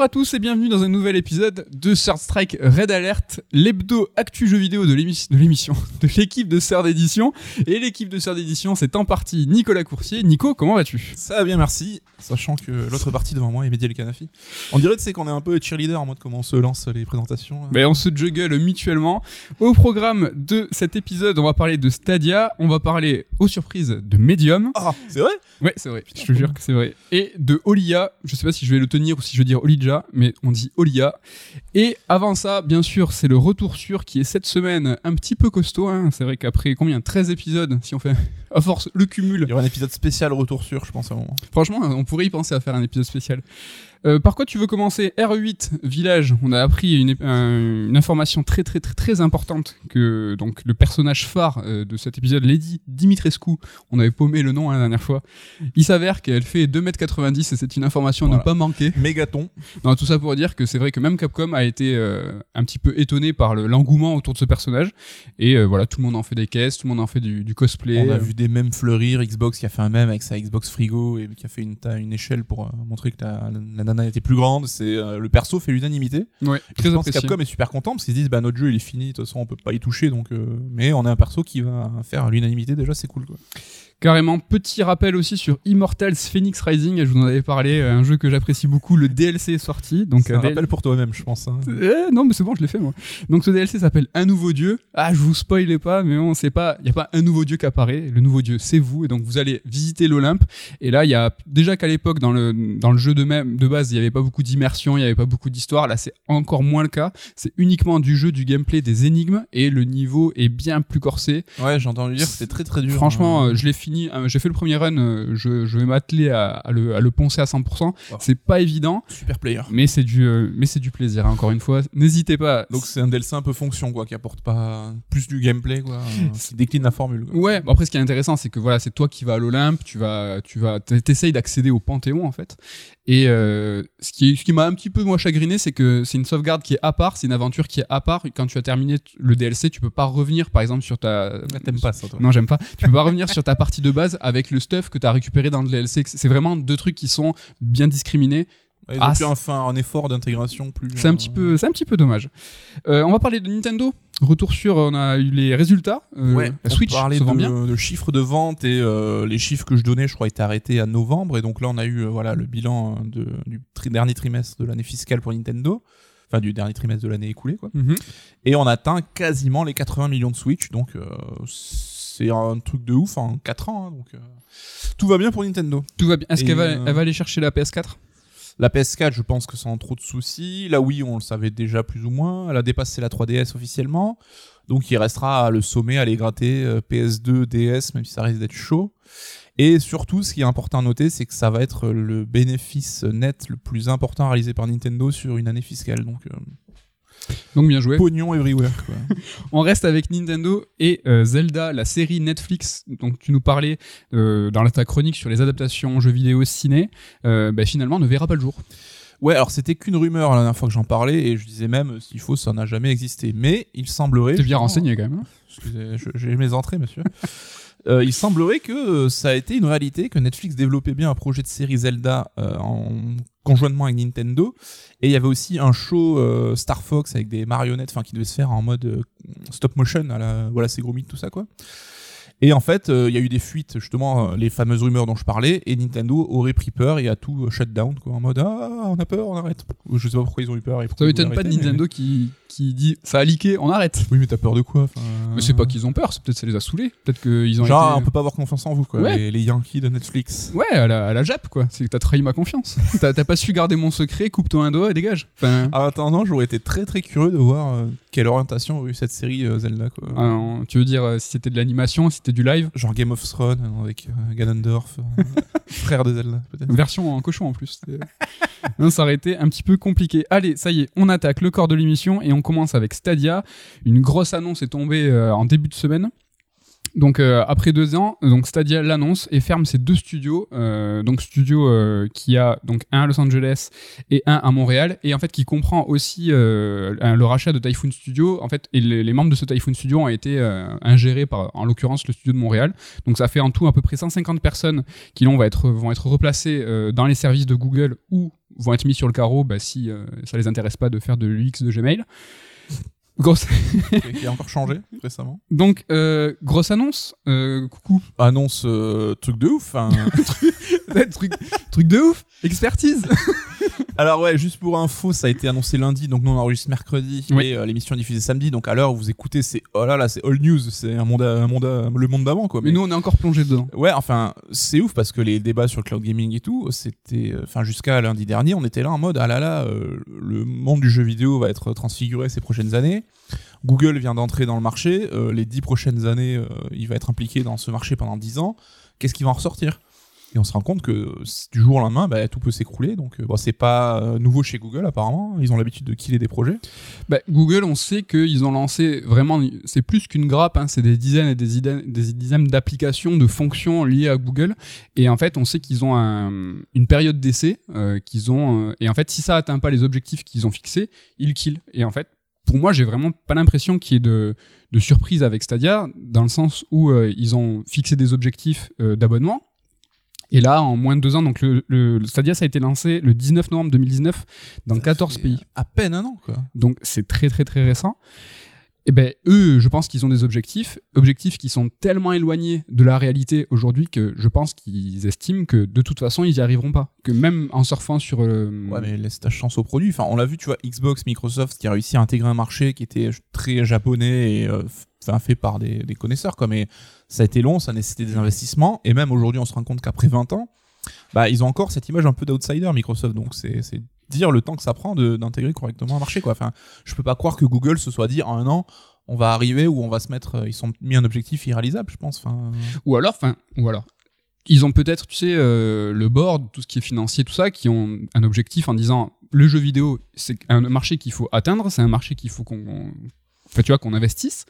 Bonjour à tous et bienvenue dans un nouvel épisode de Third Strike Red Alert, l'hebdo actu jeu vidéo de l'émission de l'équipe de Third Edition. Et l'équipe de Third Edition, c'est en partie Nicolas Coursier. Nico, comment vas-tu? Ça va bien, merci. Sachant que l'autre partie devant moi est Mehdi El Kanafi. On dirait c'est qu'on est un peu cheerleader en mode comment on se lance les présentations. Mais on se juggle mutuellement. Au programme de cet épisode, on va parler de Stadia, on va parler aux surprises de Medium. Ah, c'est vrai? Ouais, c'est vrai. Je te jure que c'est vrai. Et de Olia. Je sais pas si je vais le tenir ou si je vais dire Olija, mais on dit Olia. Et avant ça, bien sûr, c'est le retour sûr qui est cette semaine un petit peu costaud. Hein. C'est vrai qu'après combien 13 épisodes, si on fait à force le cumul. Il y aura un épisode spécial retour sûr, je pense à un moment. Franchement, on pourrait y penser à faire un épisode spécial. Euh, par quoi tu veux commencer R8 village. On a appris une, une, information très très très très importante que donc le personnage phare euh, de cet épisode, Lady Dimitrescu, on avait paumé le nom hein, la dernière fois. Il s'avère qu'elle fait 2m90 et c'est une information à ne pas manquer. Mégaton. Non, tout ça pour dire que c'est vrai que même Capcom a été euh, un petit peu étonné par l'engouement autour de ce personnage et voilà, tout le monde en fait des caisses, tout le monde en fait du, du cosplay. On a vu des mêmes fleurir, Xbox qui a fait un même avec sa Xbox frigo et qui a fait une, une échelle pour montrer que la, la nana était plus grande. C'est euh, le perso fait l'unanimité. Ouais, je pense que Capcom est super content parce qu'ils disent bah notre jeu il est fini, de toute façon on peut pas y toucher donc. Euh, mais on a un perso qui va faire l'unanimité déjà, c'est cool quoi. Carrément, petit rappel aussi sur Immortals Phoenix Rising, je vous en avais parlé, euh, un jeu que j'apprécie beaucoup, le DLC est sorti. Donc un rappel pour toi-même, je pense. Hein. Eh, non, mais c'est bon, je l'ai fait moi. Donc ce DLC s'appelle Un nouveau dieu. Ah, je vous spoilais pas, mais on sait pas, il y a pas un nouveau dieu qui apparaît. Le nouveau dieu, c'est vous, et donc vous allez visiter l'Olympe. Et là, il y a déjà qu'à l'époque dans le dans le jeu de même de base, il y avait pas beaucoup d'immersion, il y avait pas beaucoup d'histoire. Là, c'est encore moins le cas. C'est uniquement du jeu, du gameplay, des énigmes, et le niveau est bien plus corsé. Ouais, j'ai entendu dire, c'est très très dur. Franchement, hein. euh, je l'ai fini. Euh, j'ai fait le premier run, euh, je, je vais m'atteler à, le, à, le, poncer à 100%. C'est pas évident. Super player. Mais c'est du, euh, mais c'est du plaisir, hein, encore une fois. N'hésitez pas. Donc c'est un DLC un peu fonction, quoi, qui apporte pas plus du gameplay, quoi, qui décline la formule. Ouais, bon, après ce qui est intéressant, c'est que voilà, c'est toi qui vas à l'Olympe, tu vas, tu vas, t'essayes d'accéder au Panthéon, en fait. Et euh, ce qui, ce qui m'a un petit peu moi chagriné, c'est que c'est une sauvegarde qui est à part, c'est une aventure qui est à part. Quand tu as terminé le DLC, tu peux pas revenir, par exemple, sur ta. Ah, t'aimes pas ça, toi Non, j'aime pas. Tu peux pas revenir sur ta partie de base avec le stuff que tu as récupéré dans le DLC. C'est vraiment deux trucs qui sont bien discriminés. Ils ont ah, un, un effort d'intégration plus. C'est un petit peu, c'est un petit peu dommage. Euh, on va parler de Nintendo. Retour sur, on a eu les résultats. Euh, ouais, la Switch se vend bien. de chiffres de vente et euh, les chiffres que je donnais, je crois, étaient arrêtés à novembre. Et donc là, on a eu voilà le bilan de, du dernier trimestre de l'année fiscale pour Nintendo. Enfin, du dernier trimestre de l'année écoulée, quoi. Mhm. Et on atteint quasiment les 80 millions de Switch. Donc c'est un truc de ouf en 4 ans. Hein, donc tout va bien pour Nintendo. Tout va bien. Est-ce qu'elle va, elle va aller chercher la PS4 la PS4, je pense que sans trop de soucis. La Wii, on le savait déjà plus ou moins. Elle a dépassé la 3DS officiellement. Donc il restera à le sommet, à aller gratter euh, PS2, DS, même si ça risque d'être chaud. Et surtout, ce qui est important à noter, c'est que ça va être le bénéfice net le plus important réalisé par Nintendo sur une année fiscale. Donc, euh, donc bien joué. Pognon everywhere. On reste avec Nintendo et euh, Zelda, la série Netflix. Donc tu nous parlais euh, dans ta chronique sur les adaptations jeux vidéo ciné. Euh, bah, finalement, ne verra pas le jour. Ouais, alors c'était qu'une rumeur la dernière fois que j'en parlais et je disais même s'il faut, ça n'a jamais existé. Mais il semblerait. T'es bien renseigné quand même. Hein. Excusez, j'ai mes entrées, monsieur. Euh, il semblerait que euh, ça a été une réalité, que Netflix développait bien un projet de série Zelda euh, en conjointement avec Nintendo. Et il y avait aussi un show Star Fox avec des marionnettes, qui devait se faire en mode stop motion, voilà, c'est gros tout ça quoi. Et en fait, il y a eu des fuites, justement, les fameuses rumeurs dont je parlais, et Nintendo aurait pris peur et a tout shut down, quoi, en mode ah, on a peur, on arrête. Je sais pas pourquoi ils ont eu peur. Et ça m'étonne pas de Nintendo qui, qui dit ça a leaké, on arrête. Oui, mais t'as peur de quoi Mais c'est pas qu'ils ont peur, c'est peut-être ça les a saoulés. Peut-être qu'ils ont Genre, on peut pas avoir confiance en vous, quoi. Les, Yankees de Netflix. Ouais, à la, à la Jap, quoi. C'est que t'as trahi ma confiance. t'as pas su garder mon secret, coupe-toi un doigt et dégage. Enfin... En attendant, j'aurais été très très curieux de voir euh, quelle orientation aurait eu cette série euh, Zelda, quoi. Ah tu veux dire euh, si c'était de l'animation, si c'était du live Genre Game of Thrones avec Ganondorf, frère de Zelda, peut-être. Version en cochon en plus. non, ça aurait été un petit peu compliqué. Allez, ça y est, on attaque le corps de l'émission et on commence avec Stadia une grosse annonce est tombée euh, en début de semaine. Donc euh, après deux ans, donc Stadia l'annonce et ferme ses deux studios, euh, donc studio qui a donc un à Los Angeles et un à Montréal, et en fait qui comprend aussi le rachat de Typhoon Studio. En fait, et les, membres de ce Typhoon Studio ont été ingérés par, en l'occurrence, le studio de Montréal. Donc ça fait en tout à peu près 150 personnes qui vont être vont être replacées dans les services de Google ou vont être mis sur le carreau bah, si euh, ça les intéresse pas de faire de l'UX de Gmail. Grosse... qui a encore changé récemment. Donc, euh, grosse annonce. Euh, coucou. Annonce euh, truc de ouf. hein. truc, truc de ouf. Expertise. Alors ouais, juste pour info, ça a été annoncé lundi, donc nous on enregistre mercredi Oui. et euh, l'émission est diffusée samedi. Donc à l'heure où vous écoutez, c'est oh là là, c'est all news, c'est un monde, à- un monde, à- le monde d'avant quoi. Mais nous, on est encore plongé dedans. Ouais, enfin, c'est ouf parce que les débats sur le cloud gaming et tout, c'était, euh, enfin, jusqu'à lundi dernier, on était là en mode, ah là là, euh, le monde du jeu vidéo va être transfiguré ces prochaines années. Google vient d'entrer dans le marché, euh, les dix prochaines années, euh, il va être impliqué dans ce marché pendant dix ans. Qu'est-ce qui va en ressortir? Et on se rend compte que du jour au lendemain, bah, tout peut s'écrouler. Donc, euh, bon, c'est pas euh, nouveau chez Google apparemment. Ils ont l'habitude de killer des projets. Bah, Google, on sait qu'ils ont lancé vraiment, c'est plus qu'une grappe, hein, c'est des dizaines et des des dizaines d'applications, de fonctions liées à Google. Et en fait, on sait qu'ils ont un- une période d'essai, euh, qu'ils ont, et en fait, si ça atteint pas les objectifs qu'ils ont fixés, ils kill. Et en fait, pour moi, j'ai vraiment pas l'impression qu'il y ait de, de surprise avec Stadia, dans le sens où ils ont fixé des objectifs d'abonnement. Et là, en moins de deux ans, donc le, le- le Stadia, ça a été lancé le 19 novembre 2019 dans Ça 14 fait pays. À peine un an, quoi. Donc c'est très très très récent. Et ben eux, je pense qu'ils ont des objectifs, objectifs qui sont tellement éloignés de la réalité aujourd'hui que je pense qu'ils estiment que de toute façon ils y arriveront pas, que même en surfant sur euh, Ouais, mais laisse ta chance au produit. Enfin, on l'a vu, tu vois, Xbox, Microsoft, qui a réussi à intégrer un marché qui était très japonais et euh, fait par des, des connaisseurs, quoi. Mais ça a été long, ça a nécessité des investissements. Et même aujourd'hui, on se rend compte qu'après 20 ans, bah, ils ont encore cette image un peu d'outsider, Microsoft. Donc, c'est dire le temps que ça prend d'intégrer correctement un marché, quoi. Enfin, je peux pas croire que Google se soit dit en un an, on va arriver où on va se mettre, euh, ils sont mis un objectif irréalisable, je pense. Enfin, ou alors enfin ou alors ils ont peut-être tu sais euh, le board, tout ce qui est financier, tout ça, qui ont un objectif en disant le jeu vidéo c'est un marché qu'il faut atteindre, c'est un marché qu'il faut qu'on enfin, tu vois qu'on investisse.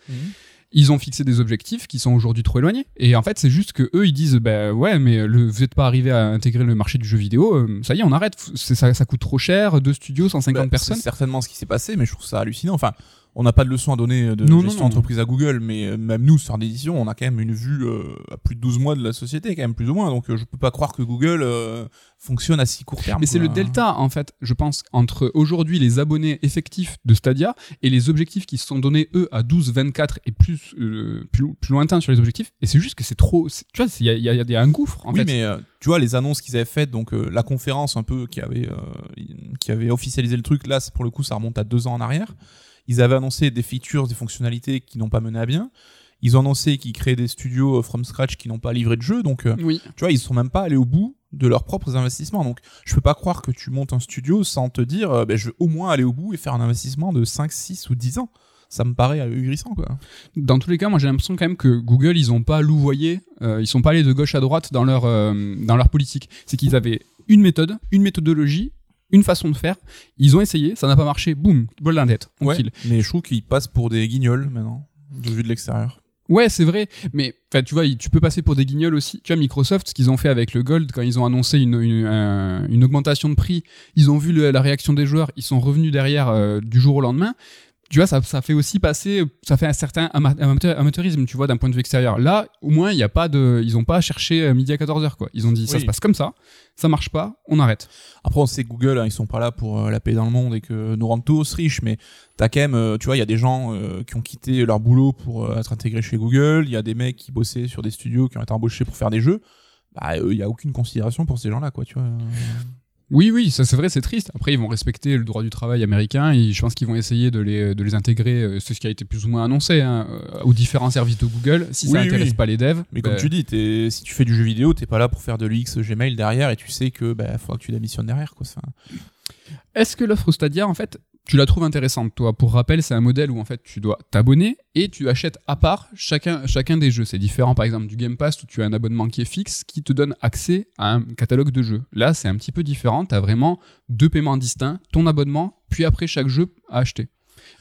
Ils ont fixé des objectifs qui sont aujourd'hui trop éloignés. Et en fait, c'est juste que eux, ils disent, bah ouais, mais le, vous n'êtes pas arrivé à intégrer le marché du jeu vidéo, euh, ça y est, on arrête. Ça, ça coûte trop cher, deux studios, 150 Bah, personnes. C'est certainement ce qui s'est passé, mais je trouve ça hallucinant. Enfin, on n'a pas de leçon à donner de Non, gestion d'entreprise à Google, mais euh, même nous, sur d'édition, on a quand même une vue euh, à plus de 12 mois de la société, quand même plus ou moins. Donc, euh, je peux pas croire que Google euh, fonctionne à si court terme. Mais c'est le delta, en fait, je pense, entre aujourd'hui les abonnés effectifs de Stadia et les objectifs qui se sont donnés, eux, à 12, 24 et plus, euh, plus, plus lointain sur les objectifs. Et c'est juste que c'est trop. Tu vois, il y a, y y un gouffre, en oui, fait. mais euh, tu vois, les annonces qu'ils avaient faites, donc euh, la conférence un peu qui avait, euh, qui avait officialisé le truc, là, pour le coup, ça remonte à deux ans en arrière. Ils avaient annoncé des features, des fonctionnalités qui n'ont pas mené à bien. Ils ont annoncé qu'ils créaient des studios euh, from scratch qui n'ont pas livré de jeu. Donc, euh, Oui. tu vois, ils sont même pas allés au bout de leurs propres investissements. Donc, je peux pas croire que tu montes un studio sans te dire, euh, ben, je vais au moins aller au bout et faire un investissement de 5, 6 ou 10 ans. Ça me paraît ahurissant, quoi. Dans tous les cas, moi j'ai l'impression quand même que Google, ils ont pas louvoyé, euh, ils sont pas allés de gauche à droite dans leur, euh, dans leur politique. C'est qu'ils avaient une méthode, une méthodologie, une façon de faire. Ils ont essayé, ça n'a pas marché, boum, bol d'un tête, Ouais. Mais je trouve qu'ils passent pour des guignols maintenant, de vue de l'extérieur. Ouais, c'est vrai, mais tu vois, tu peux passer pour des guignols aussi. Tu vois, Microsoft, ce qu'ils ont fait avec le Gold, quand ils ont annoncé une, une, un- une augmentation de prix, ils ont vu le- la réaction des joueurs, ils sont revenus derrière euh, du jour au lendemain. Tu vois, ça, ça fait aussi passer, ça fait un certain ama- amateur- amateurisme, tu vois, d'un point de vue extérieur. Là, au moins, il y a pas de, ils ont pas cherché euh, midi à 14h, quoi. Ils ont dit, ça se passe comme ça, ça marche pas, on arrête. Après, on sait que Google, hein, ils sont pas là pour euh, la paix dans le monde et que nous rendent tous riches, mais t'as quand même, euh, tu vois, il y a des gens euh, qui ont quitté leur boulot pour être intégrés chez Google, il y a des mecs qui bossaient sur des studios qui ont été embauchés pour faire des jeux. Bah, il y a aucune considération pour ces gens-là, quoi, tu vois. Oui, oui, ça c'est vrai, c'est triste. Après, ils vont respecter le droit du travail américain et je pense qu'ils vont essayer de les, de les intégrer, euh, c'est ce qui a été plus ou moins annoncé, hein, euh, aux différents services de Google. Si ça Oui, intéresse oui. pas les devs, Mais bah, comme tu dis, si tu fais du jeu vidéo, t'es pas là pour faire de l'UX Gmail derrière et tu sais que bah, faudra que tu démissionnes derrière, quoi. Est-ce que l'offre Stadia, en fait, tu la trouves intéressante, toi Pour rappel, c'est un modèle où en fait tu dois t'abonner et tu achètes à part chacun, chacun des jeux. C'est différent, par exemple, du Game Pass où tu as un abonnement qui est fixe qui te donne accès à un catalogue de jeux. Là, c'est un petit peu différent. Tu as vraiment deux paiements distincts, ton abonnement, puis après chaque jeu à acheter.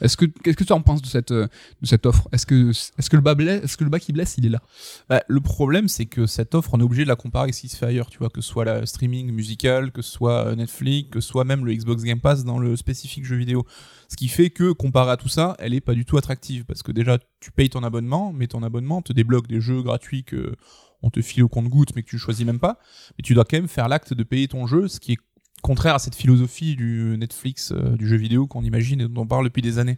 Est-ce que qu'est-ce que tu en penses de cette euh, de cette offre? Est-ce que est-ce que le bas blesse, est-ce que le bas qui blesse, il est là? Bah, le problème, c'est que cette offre, on est obligé de la comparer avec ce qui se fait ailleurs, tu vois, que ce soit la streaming musical, que ce soit euh, Netflix, que ce soit même le Xbox Game Pass dans le spécifique jeu vidéo. Ce qui fait que, comparé à tout ça, elle est pas du tout attractive, parce que déjà, tu payes ton abonnement, mais ton abonnement te débloque des jeux gratuits que on te file au compte-goutte, mais que tu choisis même pas. Mais tu dois quand même faire l'acte de payer ton jeu, ce qui est contraire à cette philosophie du Netflix euh, du jeu vidéo qu'on imagine et dont on parle depuis des années.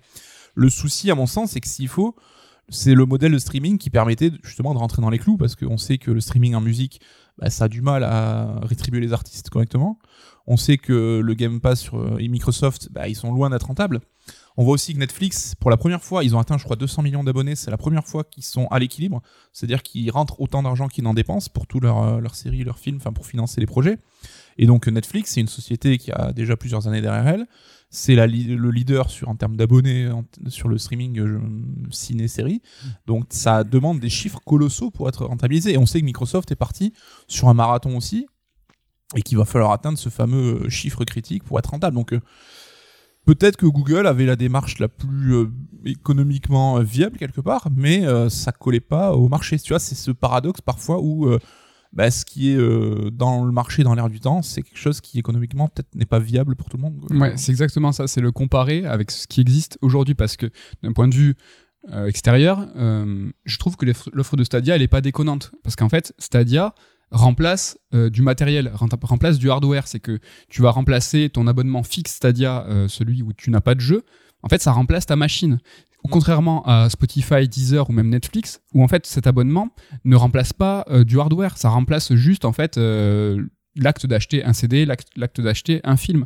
Le souci, à mon sens, c'est que s'il faut, c'est le modèle de streaming qui permettait justement de rentrer dans les clous parce qu'on sait que le streaming en musique, bah, ça a du mal à rétribuer les artistes correctement. On sait que le Game Pass euh, et Microsoft, bah, ils sont loin d'être rentables. On voit aussi que Netflix, pour la première fois, ils ont atteint, je crois, 200 millions d'abonnés. C'est la première fois qu'ils sont à l'équilibre. C'est-à-dire qu'ils rentrent autant d'argent qu'ils n'en dépensent pour tous leurs euh, séries, leurs films, enfin pour financer les projets. Et donc Netflix, c'est une société qui a déjà plusieurs années derrière elle. C'est le leader sur en termes d'abonnés sur le streaming euh, ciné-série. Donc ça demande des chiffres colossaux pour être rentabilisé. Et on sait que Microsoft est parti sur un marathon aussi et qu'il va falloir atteindre ce fameux euh, chiffre critique pour être rentable. Donc euh, peut-être que Google avait la démarche la plus euh, économiquement viable quelque part, mais euh, ça collait pas au marché. Tu vois, c'est ce paradoxe parfois où euh, bah, ce qui est euh, dans le marché dans l'air du temps, c'est quelque chose qui économiquement peut-être n'est pas viable pour tout le monde. Ouais, c'est exactement ça. C'est le comparer avec ce qui existe aujourd'hui parce que d'un point de vue euh, extérieur, euh, je trouve que l'offre de Stadia, elle est pas déconnante parce qu'en fait, Stadia remplace du matériel, rem- remplace du hardware. C'est que tu vas remplacer ton abonnement fixe Stadia, celui où tu n'as pas de jeu. En fait, ça remplace ta machine. Contrairement à Spotify, Deezer ou même Netflix, où en fait cet abonnement ne remplace pas euh, du hardware, ça remplace juste en fait euh, l'acte d'acheter un CD, l'acte d'acheter un film.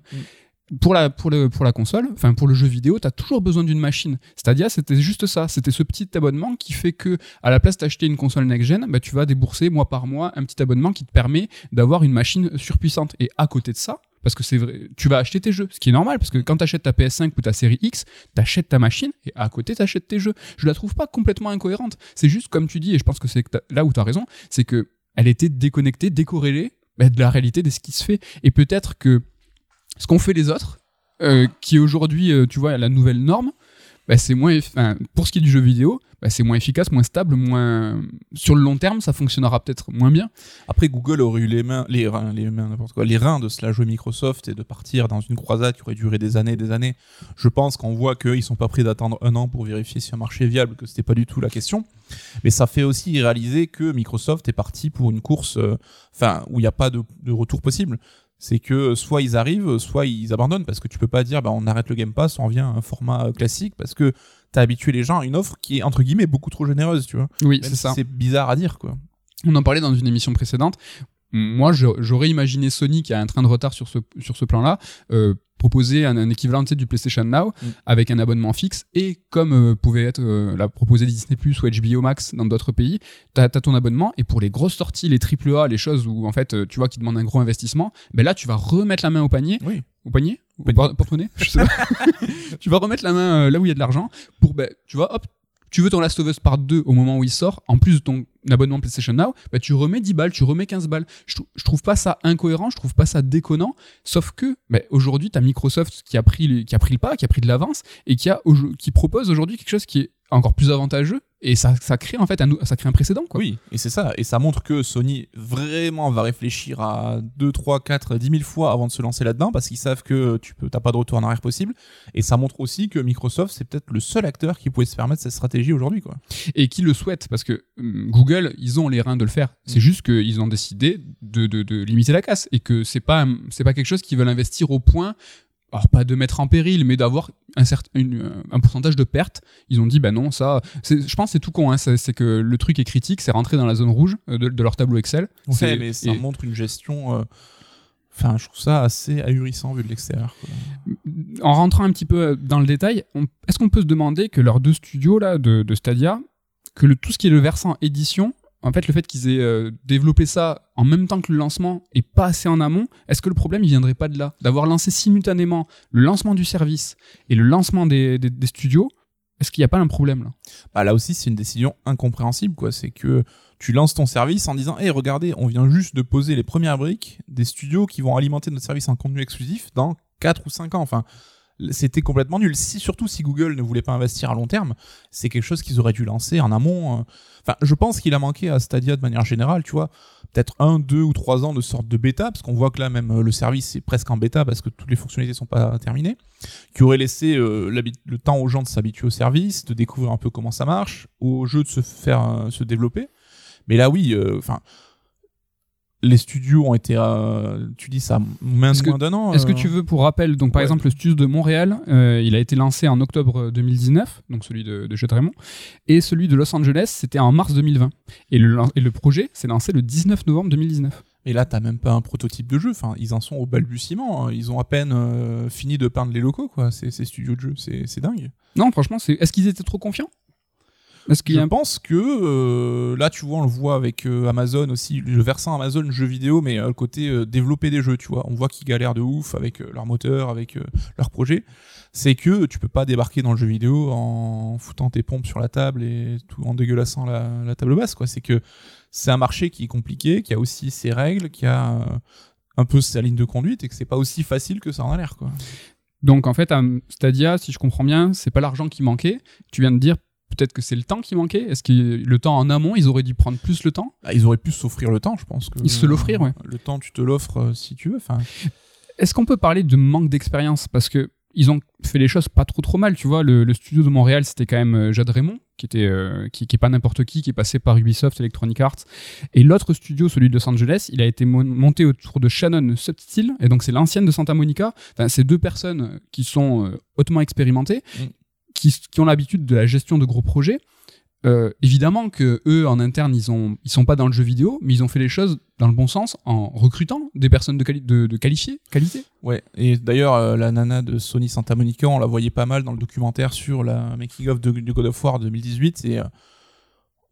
Pour la, pour, le, pour la console, enfin pour le jeu vidéo, tu as toujours besoin d'une machine. Stadia, c'était juste ça. C'était ce petit abonnement qui fait que, à la place d'acheter une console next-gen, bah, tu vas débourser mois par mois un petit abonnement qui te permet d'avoir une machine surpuissante. Et à côté de ça, parce que c'est vrai, tu vas acheter tes jeux, ce qui est normal, parce que quand tu achètes ta PS5 ou ta série X, tu achètes ta machine et à côté tu achètes tes jeux. Je la trouve pas complètement incohérente. C'est juste comme tu dis, et je pense que c'est là où tu as raison, c'est que elle était déconnectée, décorrélée bah, de la réalité de ce qui se fait. Et peut-être que ce qu'ont fait les autres, euh, qui aujourd'hui, euh, tu vois, la nouvelle norme, bah, c'est moins, enfin, pour ce qui est du jeu vidéo, bah, c'est moins efficace, moins stable, moins sur le long terme, ça fonctionnera peut-être moins bien. Après, Google aurait eu les mains, les reins, les mains, n'importe quoi, les reins de se la jouer Microsoft et de partir dans une croisade qui aurait duré des années et des années. Je pense qu'on voit qu'ils sont pas prêts d'attendre un an pour vérifier si un marché est viable, que c'était pas du tout la question. Mais ça fait aussi réaliser que Microsoft est parti pour une course, euh, enfin, où il n'y a pas de retour possible. C'est que soit ils arrivent, soit ils abandonnent, parce que tu peux pas dire, bah, on arrête le Game Pass, on revient à un format euh, classique, parce que t'as habitué les gens à une offre qui est, entre guillemets, beaucoup trop généreuse, tu vois. Oui, c'est ça. C'est bizarre à dire, quoi. On en parlait dans une émission précédente. Moi, j'aurais imaginé Sony, qui a un train de retard sur ce, sur ce plan-là, euh, proposer un, un équivalent tu sais, du PlayStation Now Mm. avec un abonnement fixe et comme euh, pouvait être euh, la proposé Disney Plus ou HBO Max dans d'autres pays, tu as, ton abonnement et pour les grosses sorties, les AAA, les choses où en fait euh, tu vois qui demandent un gros investissement, ben là tu vas remettre la main au panier Oui. au panier? Au porte-monnaie? Je sais pas. tu vas remettre la main euh, là où il y a de l'argent pour ben tu vois hop tu veux ton Last of Us Part 2 au moment où il sort en plus de ton abonnement PlayStation Now bah tu remets 10 balles tu remets 15 balles. Je, trou- je trouve pas ça incohérent je trouve pas ça déconnant. Sauf que bah, aujourd'hui tu as Microsoft qui a pris le- qui a pris le pas qui a pris de l'avance et qui a qui propose aujourd'hui quelque chose qui est encore plus avantageux et ça, ça crée en fait un, ça crée un précédent quoi Oui, et c'est ça. Et ça montre que Sony vraiment va réfléchir à 2, 3, 4, 10 000 fois avant de se lancer là-dedans parce qu'ils savent que tu peux, t'as pas de retour en arrière possible. Et ça montre aussi que Microsoft, c'est peut-être le seul acteur qui pouvait se permettre cette stratégie aujourd'hui, quoi. et qui le souhaitent parce que hum, Google ils ont les reins de le faire c'est juste qu'ils ont décidé de, de, de limiter la casse et que c'est pas c'est pas quelque chose qu'ils veulent investir au point alors pas de mettre en péril mais d'avoir un certain une- un pourcentage de perte ils ont dit bah non ça je pense que c'est tout con hein, c'est que le truc est critique c'est rentré dans la zone rouge euh, de, de leur tableau Excel C'est- Ouais, mais ça et- montre une gestion. euh, Enfin, je trouve ça assez ahurissant vu de l'extérieur. en rentrant un petit peu euh, dans le détail, est-ce qu'on peut se demander que leurs deux studios là de, de Stadia, que le, tout ce qui est le versant édition, en fait, le fait qu'ils aient euh, développé ça en même temps que le lancement et pas assez en amont, est-ce que le problème il viendrait pas de là, d'avoir lancé simultanément le lancement du service et le lancement des, studios Est-ce qu'il n'y a pas un problème là? Bah, là aussi, c'est une décision incompréhensible, quoi. C'est que tu lances ton service en disant, hé, regardez, on vient juste de poser les premières briques des studios qui vont alimenter notre service en contenu exclusif dans 4 ou 5 ans. Enfin, c'était complètement nul. Si, surtout si Google ne voulait pas investir à long terme, c'est quelque chose qu'ils auraient dû lancer en amont. euh. Enfin, je pense qu'il a manqué à Stadia de manière générale, tu vois. Peut-être un, deux ou trois ans de sorte de bêta, parce qu'on voit que là, même euh, le service est presque en bêta parce que toutes les fonctionnalités sont pas terminées qui aurait laissé euh, le temps aux gens de s'habituer au service, de découvrir un peu comment ça marche, au jeu de se faire euh, se développer. Mais là, oui, enfin, les studios ont été, euh, tu dis ça, moins, Est-ce que- moins d'un an. Est-ce que euh, tu veux pour rappel donc par ouais. exemple le studio de Montréal, euh, il a été lancé en octobre 2019, donc celui de, de Jeux de Raymond, et celui de Los Angeles c'était en mars 2020. Et le, et le projet s'est lancé le 19 novembre 2019. Et là, t'as même pas un prototype de jeu. Enfin, ils en sont au balbutiement. hein. Ils ont à peine euh, fini de peindre les locaux, quoi. Ces, ces studios de jeu, c'est c'est dingue. Non, franchement, c'est. Est-ce qu'ils étaient trop confiants? Qu'il Je a pense que euh, là, tu vois, on le voit avec euh, Amazon aussi, le versant Amazon jeux vidéo, mais euh, le côté développer des jeux, tu vois. On voit qu'ils galèrent de ouf avec leur moteur, avec leur projet. C'est que tu peux pas débarquer dans le jeu vidéo en foutant tes pompes sur la table et tout en dégueulassant la, la table basse, quoi. C'est que c'est un marché qui est compliqué, qui a aussi ses règles, qui a un peu sa ligne de conduite et que c'est pas aussi facile que ça en a l'air, quoi. Donc en fait, à Stadia, si je comprends bien, c'est pas l'argent qui manquait. Tu viens de dire peut-être que c'est le temps qui manquait? Est-ce que le temps en amont, ils auraient dû prendre plus le temps? Ah, ils auraient pu s'offrir le temps, je pense. Que, Ils se l'offrir, ouais. Le temps, tu te l'offres euh, si tu veux. Enfin, Est-ce qu'on peut parler de manque d'expérience? Parce que ils ont fait les choses pas trop trop mal, tu vois? Le, le studio de Montréal, c'était quand même euh, Jade Raymond, qui était euh, qui, qui est pas n'importe qui, qui est passé par Ubisoft, Electronic Arts. Et l'autre studio, celui de Los Angeles, il a été mon- monté autour de Shannon Subtil, et donc c'est l'ancienne de Santa Monica. Enfin, c'est deux personnes qui sont euh, hautement expérimentées, Mm. Qui, ont l'habitude de la gestion de gros projets. Euh, évidemment que eux en interne ils ont ils sont pas dans le jeu vidéo mais ils ont fait les choses dans le bon sens en recrutant des personnes de, quali- de, de qualifiées qualité ouais. Et d'ailleurs, euh, la nana de Sony Santa Monica, on la voyait pas mal dans le documentaire sur la making of de, du God of War 2018. Et euh,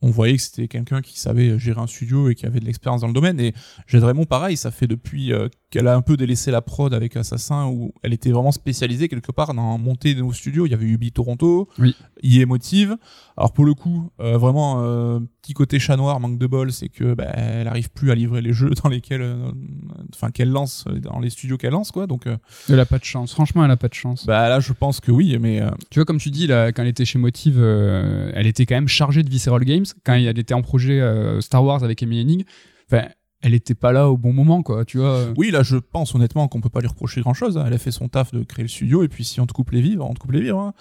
on voyait que c'était quelqu'un qui savait gérer un studio et qui avait de l'expérience dans le domaine. Et Jade Raymond, pareil, ça fait depuis euh, qu'elle a un peu délaissé la prod avec Assassin, où elle était vraiment spécialisée quelque part dans monter de nouveaux studios. Il y avait Ubi Toronto, Oui. EA Motive. Alors pour le coup, euh, vraiment euh, petit côté chat noir, manque de bol, c'est que bah, elle arrive plus à livrer les jeux dans lesquels, euh, enfin qu'elle lance dans les studios qu'elle lance quoi. Donc Elle a pas de chance. Franchement, elle a pas de chance. bah là, je pense que oui, mais Tu vois, comme tu dis, là, quand elle était chez Motive, elle était quand même chargée de Visceral Games. Quand elle était en projet euh, Star Wars avec Amy Hennig, enfin, elle était pas là au bon moment, quoi. Tu vois. oui, là, je pense honnêtement qu'on peut pas lui reprocher grand chose. Elle a fait son taf de créer le studio et puis si on te coupe les vivres, on te coupe les vivres. hein.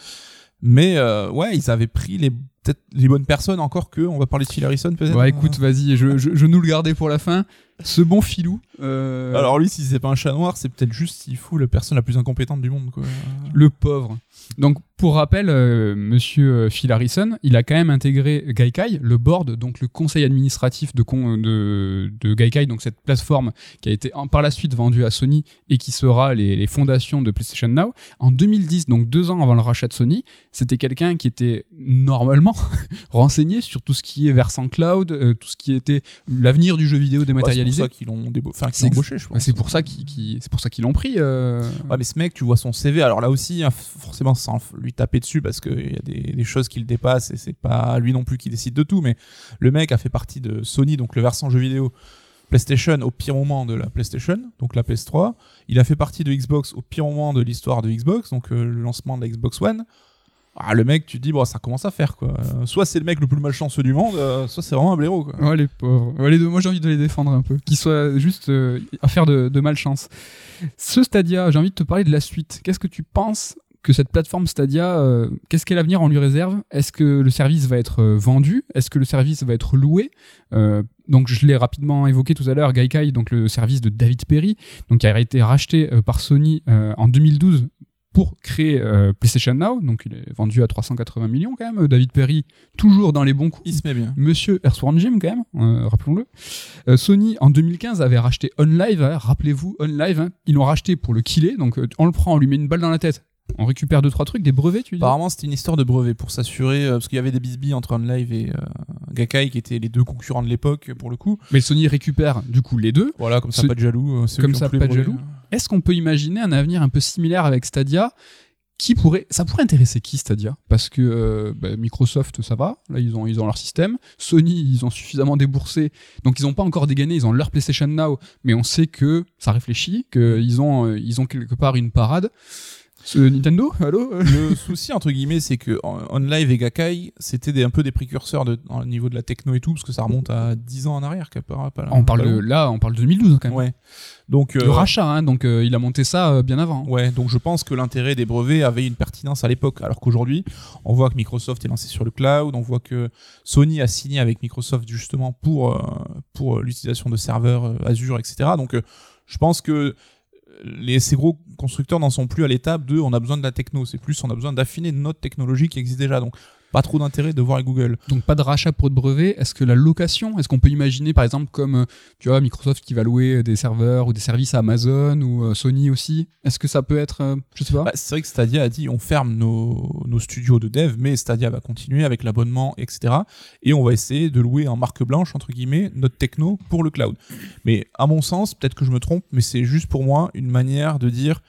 Mais euh, ouais, ils avaient pris les peut-être les bonnes personnes encore que. On va parler de Phil Harrison peut-être. Ouais, écoute, vas-y, je, je, je nous le gardais pour la fin. Ce bon filou. euh, Alors lui, si c'est pas un chat noir, c'est peut-être juste s'il fout la personne la plus incompétente du monde quoi. le pauvre. Donc, pour rappel, euh, monsieur euh, Phil Harrison, il a quand même intégré Gaikai, le board, donc le conseil administratif de, con- de, de Gaikai, donc cette plateforme qui a été en- par la suite vendue à Sony et qui sera les, les fondations de PlayStation Now. En 2010, donc deux ans avant le rachat de Sony, c'était quelqu'un qui était normalement renseigné sur tout ce qui est versant cloud, euh, tout ce qui était l'avenir du jeu vidéo Ouais, c'est pour dématérialisé. ça qu'ils l'ont débo- enfin, embauché, je pense. C'est pour ça qu'ils l'ont pris. euh. Ouais, mais ce mec, tu vois son CV. Alors là aussi, hein, forcément, sans lui taper dessus parce qu'il y a des, choses qui le dépassent et c'est pas lui non plus qui décide de tout. Mais le mec a fait partie de Sony, donc le versant jeu vidéo PlayStation au pire moment de la PlayStation, donc la PS3. Il a fait partie de Xbox au pire moment de l'histoire de Xbox, donc euh, le lancement de la Xbox One. Ah, le mec, tu te dis, bon, ça commence à faire quoi. Euh, soit c'est le mec le plus malchanceux du monde, euh, soit c'est vraiment un blaireau quoi. Ouais, les pauvres. Moi, j'ai envie de les défendre un peu. Qu'ils soient juste euh, affaire de, de malchance. Ce Stadia, j'ai envie de te parler de la suite. Qu'est-ce que tu penses que cette plateforme Stadia, euh, qu'est-ce qu'est l'avenir on lui réserve? Est-ce que le service va être euh, vendu? Est-ce que le service va être loué? Euh, Donc, je l'ai rapidement évoqué tout à l'heure, Gaikai, donc le service de David Perry, donc qui a été racheté euh, par Sony en 2012 pour créer euh, PlayStation Now. Donc, il est vendu à 380 millions quand même. David Perry, toujours dans les bons coups. Il se met bien. Monsieur Earthworm Jim quand même, euh, rappelons-le. Euh, Sony en 2015 avait racheté OnLive, hein, rappelez-vous OnLive, hein. ils l'ont racheté pour le killer, donc on le prend, on lui met une balle dans la tête, on récupère deux trois trucs, des brevets tu dis Apparemment, c'était une histoire de brevet pour s'assurer, euh, parce qu'il y avait des bisbilles entre OnLive et euh, Gakkai, qui étaient les deux concurrents de l'époque, pour le coup. Mais Sony récupère du coup les deux. Voilà, comme ça, Ce- pas de jaloux. euh, comme ça, pas de brevets. jaloux. Est-ce qu'on peut imaginer un avenir un peu similaire avec Stadia qui pourrait, ça pourrait intéresser qui Stadia? Parce que bah, Microsoft, ça va, là ils ont, ils ont leur système. Sony, ils ont suffisamment déboursé, donc ils n'ont pas encore dégainé, ils ont leur PlayStation Now, mais on sait que ça réfléchit, qu'ils ont, ils ont quelque part une parade. Ce Nintendo, allô Le souci entre guillemets, c'est que OnLive et Gakai, c'était un peu des précurseurs de, au niveau de la techno et tout, parce que ça remonte à 10 ans en arrière, pas, pas, On parle de, là, on parle de 2012 quand même. Ouais. Donc Le euh, rachat, hein, donc euh, il a monté ça euh, bien avant. Ouais, donc je pense que l'intérêt des brevets avait une pertinence à l'époque, alors qu'aujourd'hui, on voit que Microsoft est lancé sur le cloud, on voit que Sony a signé avec Microsoft justement pour euh, pour euh, l'utilisation de serveurs euh, Azure, etc. Donc euh, je pense que les, ces gros constructeurs n'en sont plus à l'étape de on a besoin de la techno, c'est plus on a besoin d'affiner notre technologie qui existe déjà. Donc pas trop d'intérêt de voir avec Google. Donc pas de rachat pour de brevets. Est-ce que la location, est-ce qu'on peut imaginer par exemple comme euh, tu vois Microsoft qui va louer des serveurs ou des services à Amazon ou euh, Sony aussi? Est-ce que ça peut être, euh, je sais pas. Bah, c'est vrai que Stadia a dit on ferme nos, nos studios de dev, mais Stadia va continuer avec l'abonnement, etc. Et on va essayer de louer en marque blanche, entre guillemets, notre techno pour le cloud. Mais à mon sens, peut-être que je me trompe, mais c'est juste pour moi une manière de dire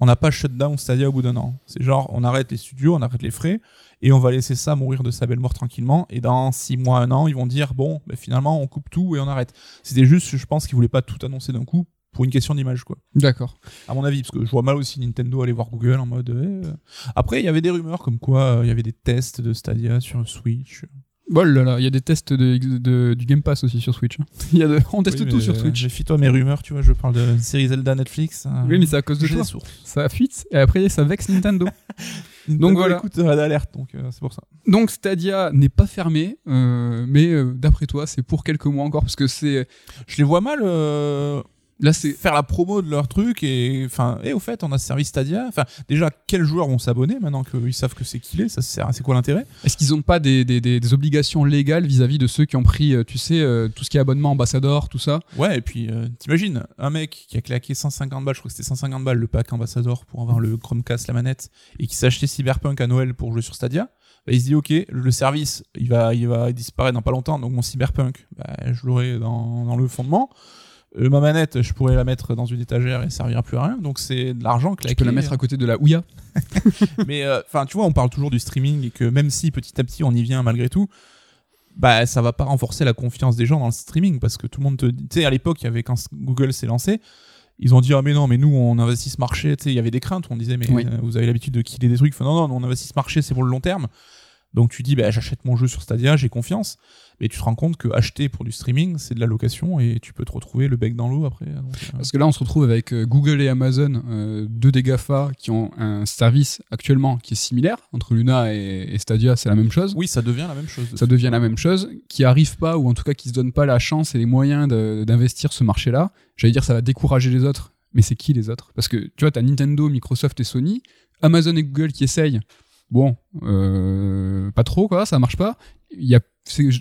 on n'a pas shut down Stadia au bout d'un an. C'est genre on arrête les studios, on arrête les frais, et on va laisser ça mourir de sa belle mort tranquillement. Et dans six mois, un an, ils vont dire bon, ben finalement on coupe tout et on arrête. C'était juste, je pense qu'ils voulaient pas tout annoncer d'un coup pour une question d'image, quoi. D'accord. À mon avis, parce que je vois mal aussi Nintendo aller voir Google en mode. eh, euh. Après, il y avait des rumeurs comme quoi euh, il y avait des tests de Stadia sur Switch. Bon là là, il y a des tests de, de- du Game Pass aussi sur Switch. hein. Il y a de- on teste Oui, tout sur euh, Switch. J'ai toi mes rumeurs, tu vois, je parle de série Zelda Netflix. euh, Oui, mais c'est à cause de toi. Ça fuite et après ça vexe Nintendo. Nintendo voilà. écoute Alert, donc euh, c'est pour ça. Donc Stadia n'est pas fermé, euh, mais euh, d'après toi, c'est pour quelques mois encore parce que c'est Je les vois mal euh, là c'est faire la promo de leur truc et enfin et au fait on a ce service Stadia. Enfin déjà quels joueurs vont s'abonner maintenant qu'ils savent que c'est qu'il est? Ça sert c'est quoi l'intérêt? Est-ce qu'ils n'ont pas des, des- des- obligations légales vis-à-vis de ceux qui ont pris, euh, tu sais, euh, tout ce qui est abonnement ambassadeur, tout ça? Ouais et puis euh, t'imagines un mec qui a claqué 150 balles je crois que c'était 150 balles le pack ambassadeur pour avoir le Chromecast la manette et qui s'est acheté Cyberpunk à Noël pour jouer sur Stadia bah, il se dit ok le service il va il va disparaître dans pas longtemps donc mon Cyberpunk bah, je l'aurai dans, dans le fondement Euh, ma manette je pourrais la mettre dans une étagère et servira plus à rien. Donc c'est de l'argent claqué. Tu peux la mettre à côté de la Ouya. mais euh, enfin tu vois on parle toujours du streaming et que même si petit à petit on y vient malgré tout bah ça va pas renforcer la confiance des gens dans le streaming parce que tout le monde te dit tu sais à l'époque il y avait quand Google s'est lancé ils ont dit ah mais non mais nous on investit ce marché. Tu sais il y avait des craintes. On disait mais Oui. euh, vous avez l'habitude de killer des trucs. Enfin, non non on investit ce marché c'est pour le long terme donc tu dis bah j'achète mon jeu sur Stadia j'ai confiance mais tu te rends compte que acheter pour du streaming c'est de la location et tu peux te retrouver le bec dans l'eau après donc, euh, Parce que là, on se retrouve avec euh, Google et Amazon, euh, deux des GAFA qui ont un service actuellement qui est similaire. Entre Luna et, et Stadia, c'est la même chose. oui ça devient la même chose Ça devient la même chose, qui arrive pas, ou en tout cas qui se donne pas la chance et les moyens d'investir ce marché-là. J'allais dire ça va décourager les autres, mais c'est qui les autres? Parce que tu vois, t'as Nintendo, Microsoft et Sony, Amazon et Google qui essayent. Bon, euh, pas trop quoi, ça marche pas. Il y a,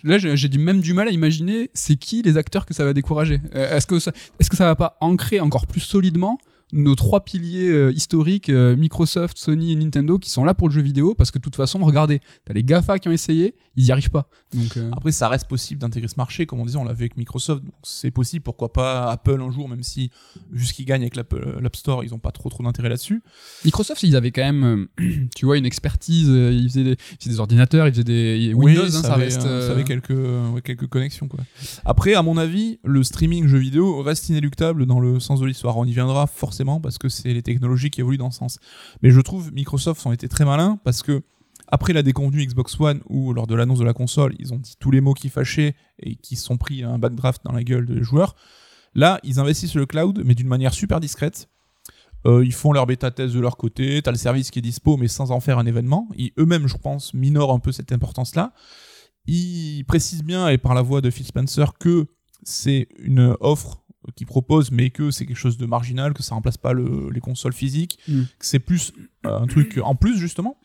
là, j'ai même du mal à imaginer c'est qui les acteurs que ça va décourager. Euh, Est-ce que ça, est-ce que ça va pas ancrer encore plus solidement nos trois piliers euh, historiques, euh, Microsoft, Sony et Nintendo, qui sont là pour le jeu vidéo, parce que de toute façon, regardez, t'as les GAFA qui ont essayé, ils y arrivent pas. Donc, euh, Après, ça reste possible d'intégrer ce marché, comme on disait, on l'a vu avec Microsoft, donc c'est possible, pourquoi pas Apple un jour, même si, vu ce qu'ils gagnent avec l'App Store, ils ont pas trop trop d'intérêt là-dessus. Microsoft, ils avaient quand même, tu vois, une expertise. Ils faisaient des, ils faisaient des ordinateurs, ils faisaient des Windows, hein, ça, avait, reste. euh, ça avait quelques, ouais, quelques connexions, quoi. Après, à mon avis, le streaming jeux vidéo reste inéluctable dans le sens de l'histoire. On y viendra forcément parce que c'est les technologies qui évoluent dans ce sens. Mais je trouve Microsoft ont été très malins parce que après la déconvenue Xbox One ou lors de l'annonce de la console, ils ont dit tous les mots qui fâchaient et qui sont pris un backdraft dans la gueule des joueurs. Là, ils investissent le cloud, mais d'une manière super discrète. Euh, ils font leur bêta test de leur côté, t'as le service qui est dispo, mais sans en faire un événement. Ils, eux-mêmes, je pense, minorent un peu cette importance-là. Ils précisent bien, et par la voix de Phil Spencer, que c'est une offre qu'ils proposent, mais que c'est quelque chose de marginal, que ça remplace pas le- les consoles physiques, Mm. que c'est plus euh, un truc en plus, justement.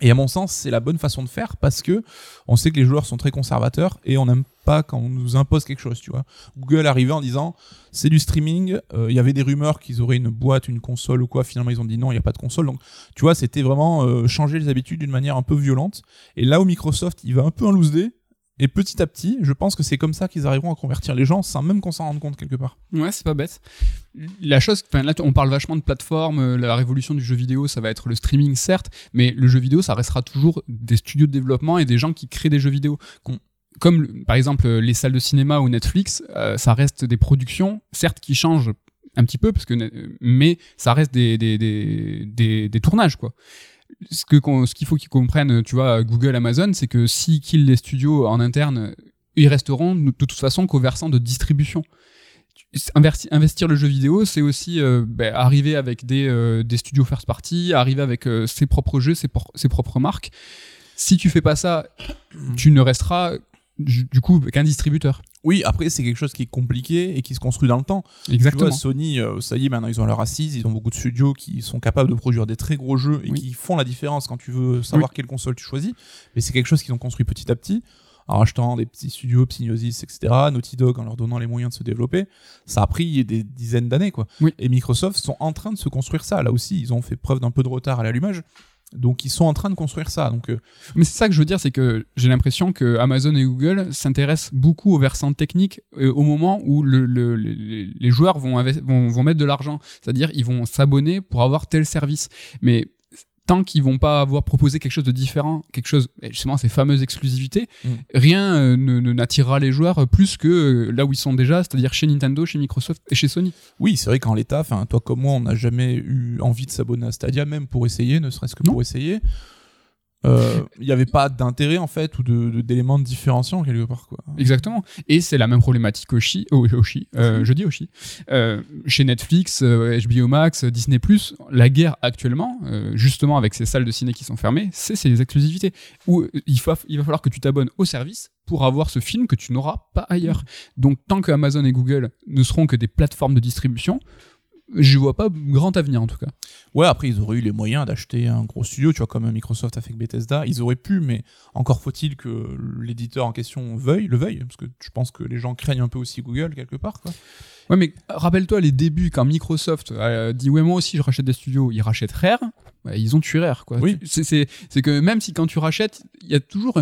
Et à mon sens, c'est la bonne façon de faire parce que on sait que les joueurs sont très conservateurs et on n'aime pas quand on nous impose quelque chose, tu vois. Google arrivait en disant c'est du streaming, euh, il y avait des rumeurs qu'ils auraient une boîte, une console ou quoi, finalement ils ont dit non, il n'y a pas de console. Donc tu vois, c'était vraiment euh, changer les habitudes d'une manière un peu violente. Et là où Microsoft, il va un peu en loose day, et petit à petit, je pense que c'est comme ça qu'ils arriveront à convertir les gens sans même qu'on s'en rende compte quelque part. Ouais, c'est pas bête. La chose, enfin là, on parle vachement de plateforme, euh, la révolution du jeu vidéo, ça va être le streaming, certes, mais le jeu vidéo, ça restera toujours des studios de développement et des gens qui créent des jeux vidéo. Comme, par exemple, les salles de cinéma ou Netflix, euh, ça reste des productions, certes, qui changent un petit peu parce que mais ça reste des des, des, des, des tournages quoi ce que ce qu'il faut qu'ils comprennent tu vois Google Amazon c'est que si qu'ils les studios en interne ils resteront de toute façon qu'au versant de distribution investir le jeu vidéo, c'est aussi euh, ben, arriver avec des, euh, des studios first party, arriver avec euh, ses propres jeux, ses, ses, propres marques. Si tu fais pas ça, tu ne resteras du coup qu'un distributeur. Oui, après c'est quelque chose qui est compliqué et qui se construit dans le temps. Exactement. Tu vois, Sony, ça y est, maintenant ils ont leur assise, ils ont beaucoup de studios qui sont capables de produire des très gros jeux et qui font la différence quand tu veux savoir quelle console tu choisis. Mais c'est quelque chose qu'ils ont construit petit à petit en rachetant des petits studios, Psygnosis, etc., Naughty Dog en leur donnant les moyens de se développer. Ça a pris des dizaines d'années, quoi. Et Microsoft sont en train de se construire ça. Là aussi, ils ont fait preuve d'un peu de retard à l'allumage. Donc ils sont en train de construire ça. Donc, euh, Mais c'est ça que je veux dire, c'est que j'ai l'impression que Amazon et Google s'intéressent beaucoup au versant technique euh, au moment où le, les joueurs vont, vont mettre de l'argent. C'est-à-dire ils vont s'abonner pour avoir tel service. Mais tant qu'ils vont pas avoir proposé quelque chose de différent, quelque chose, justement ces fameuses exclusivités, mm. rien euh, ne, n'attirera les joueurs plus que euh, là où ils sont déjà, c'est-à-dire chez Nintendo, chez Microsoft et chez Sony. Oui, c'est vrai qu'en l'état, enfin toi comme moi, on n'a jamais eu envie de s'abonner à Stadia, même pour essayer, ne serait-ce que pour essayer. Euh, il n'y avait pas d'intérêt en fait ou de d'éléments de, différenciation quelque part quoi. Exactement. Et c'est la même problématique Oshi, oh, Oshi euh, je dis Oshi, euh, chez Netflix, HBO Max, Disney+. La guerre actuellement, justement avec ces salles de ciné qui sont fermées, c'est ces exclusivités où il, faut, il va falloir que tu t'abonnes au service pour avoir ce film que tu n'auras pas ailleurs. Donc tant que Amazon et Google ne seront que des plateformes de distribution, je vois pas grand avenir en tout cas. Ouais, après ils auraient eu les moyens d'acheter un gros studio, tu vois, comme Microsoft a fait avec Bethesda. Ils auraient pu, mais encore faut-il que l'éditeur en question veuille, le veuille, parce que je pense que les gens craignent un peu aussi Google quelque part. Quoi. Ouais, mais rappelle-toi les débuts quand Microsoft a dit ouais moi aussi je rachète des studios, ils rachètent Rare, bah, ils ont tué Rare quoi. Oui. C'est que même si quand tu rachètes, il y a toujours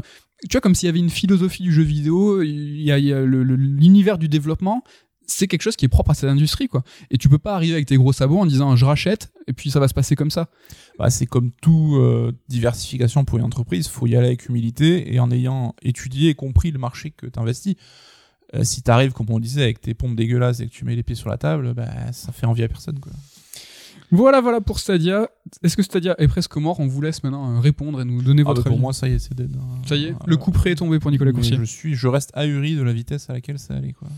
tu vois comme s'il y avait une philosophie du jeu vidéo, il y a, l'univers du développement, c'est quelque chose qui est propre à cette industrie, quoi. Et tu peux pas arriver avec tes gros sabots en disant je rachète et puis ça va se passer comme ça. Bah, c'est comme tout euh, diversification pour une entreprise, faut y aller avec humilité et en ayant étudié et compris le marché que tu investis. Euh, si tu arrives, comme on disait, avec tes pompes dégueulasses et que tu mets les pieds sur la table, bah, ça fait envie à personne, quoi. Voilà, voilà pour Stadia. Est-ce que Stadia est presque mort On vous laisse maintenant euh, répondre et nous donner ah, votre bah, avis. Pour moi, ça y est, c'est dead. Hein. Ça y est, le coup près est tombé pour Nicolas Coursier. Je suis, je reste ahuri de la vitesse à laquelle ça allait. Quoi.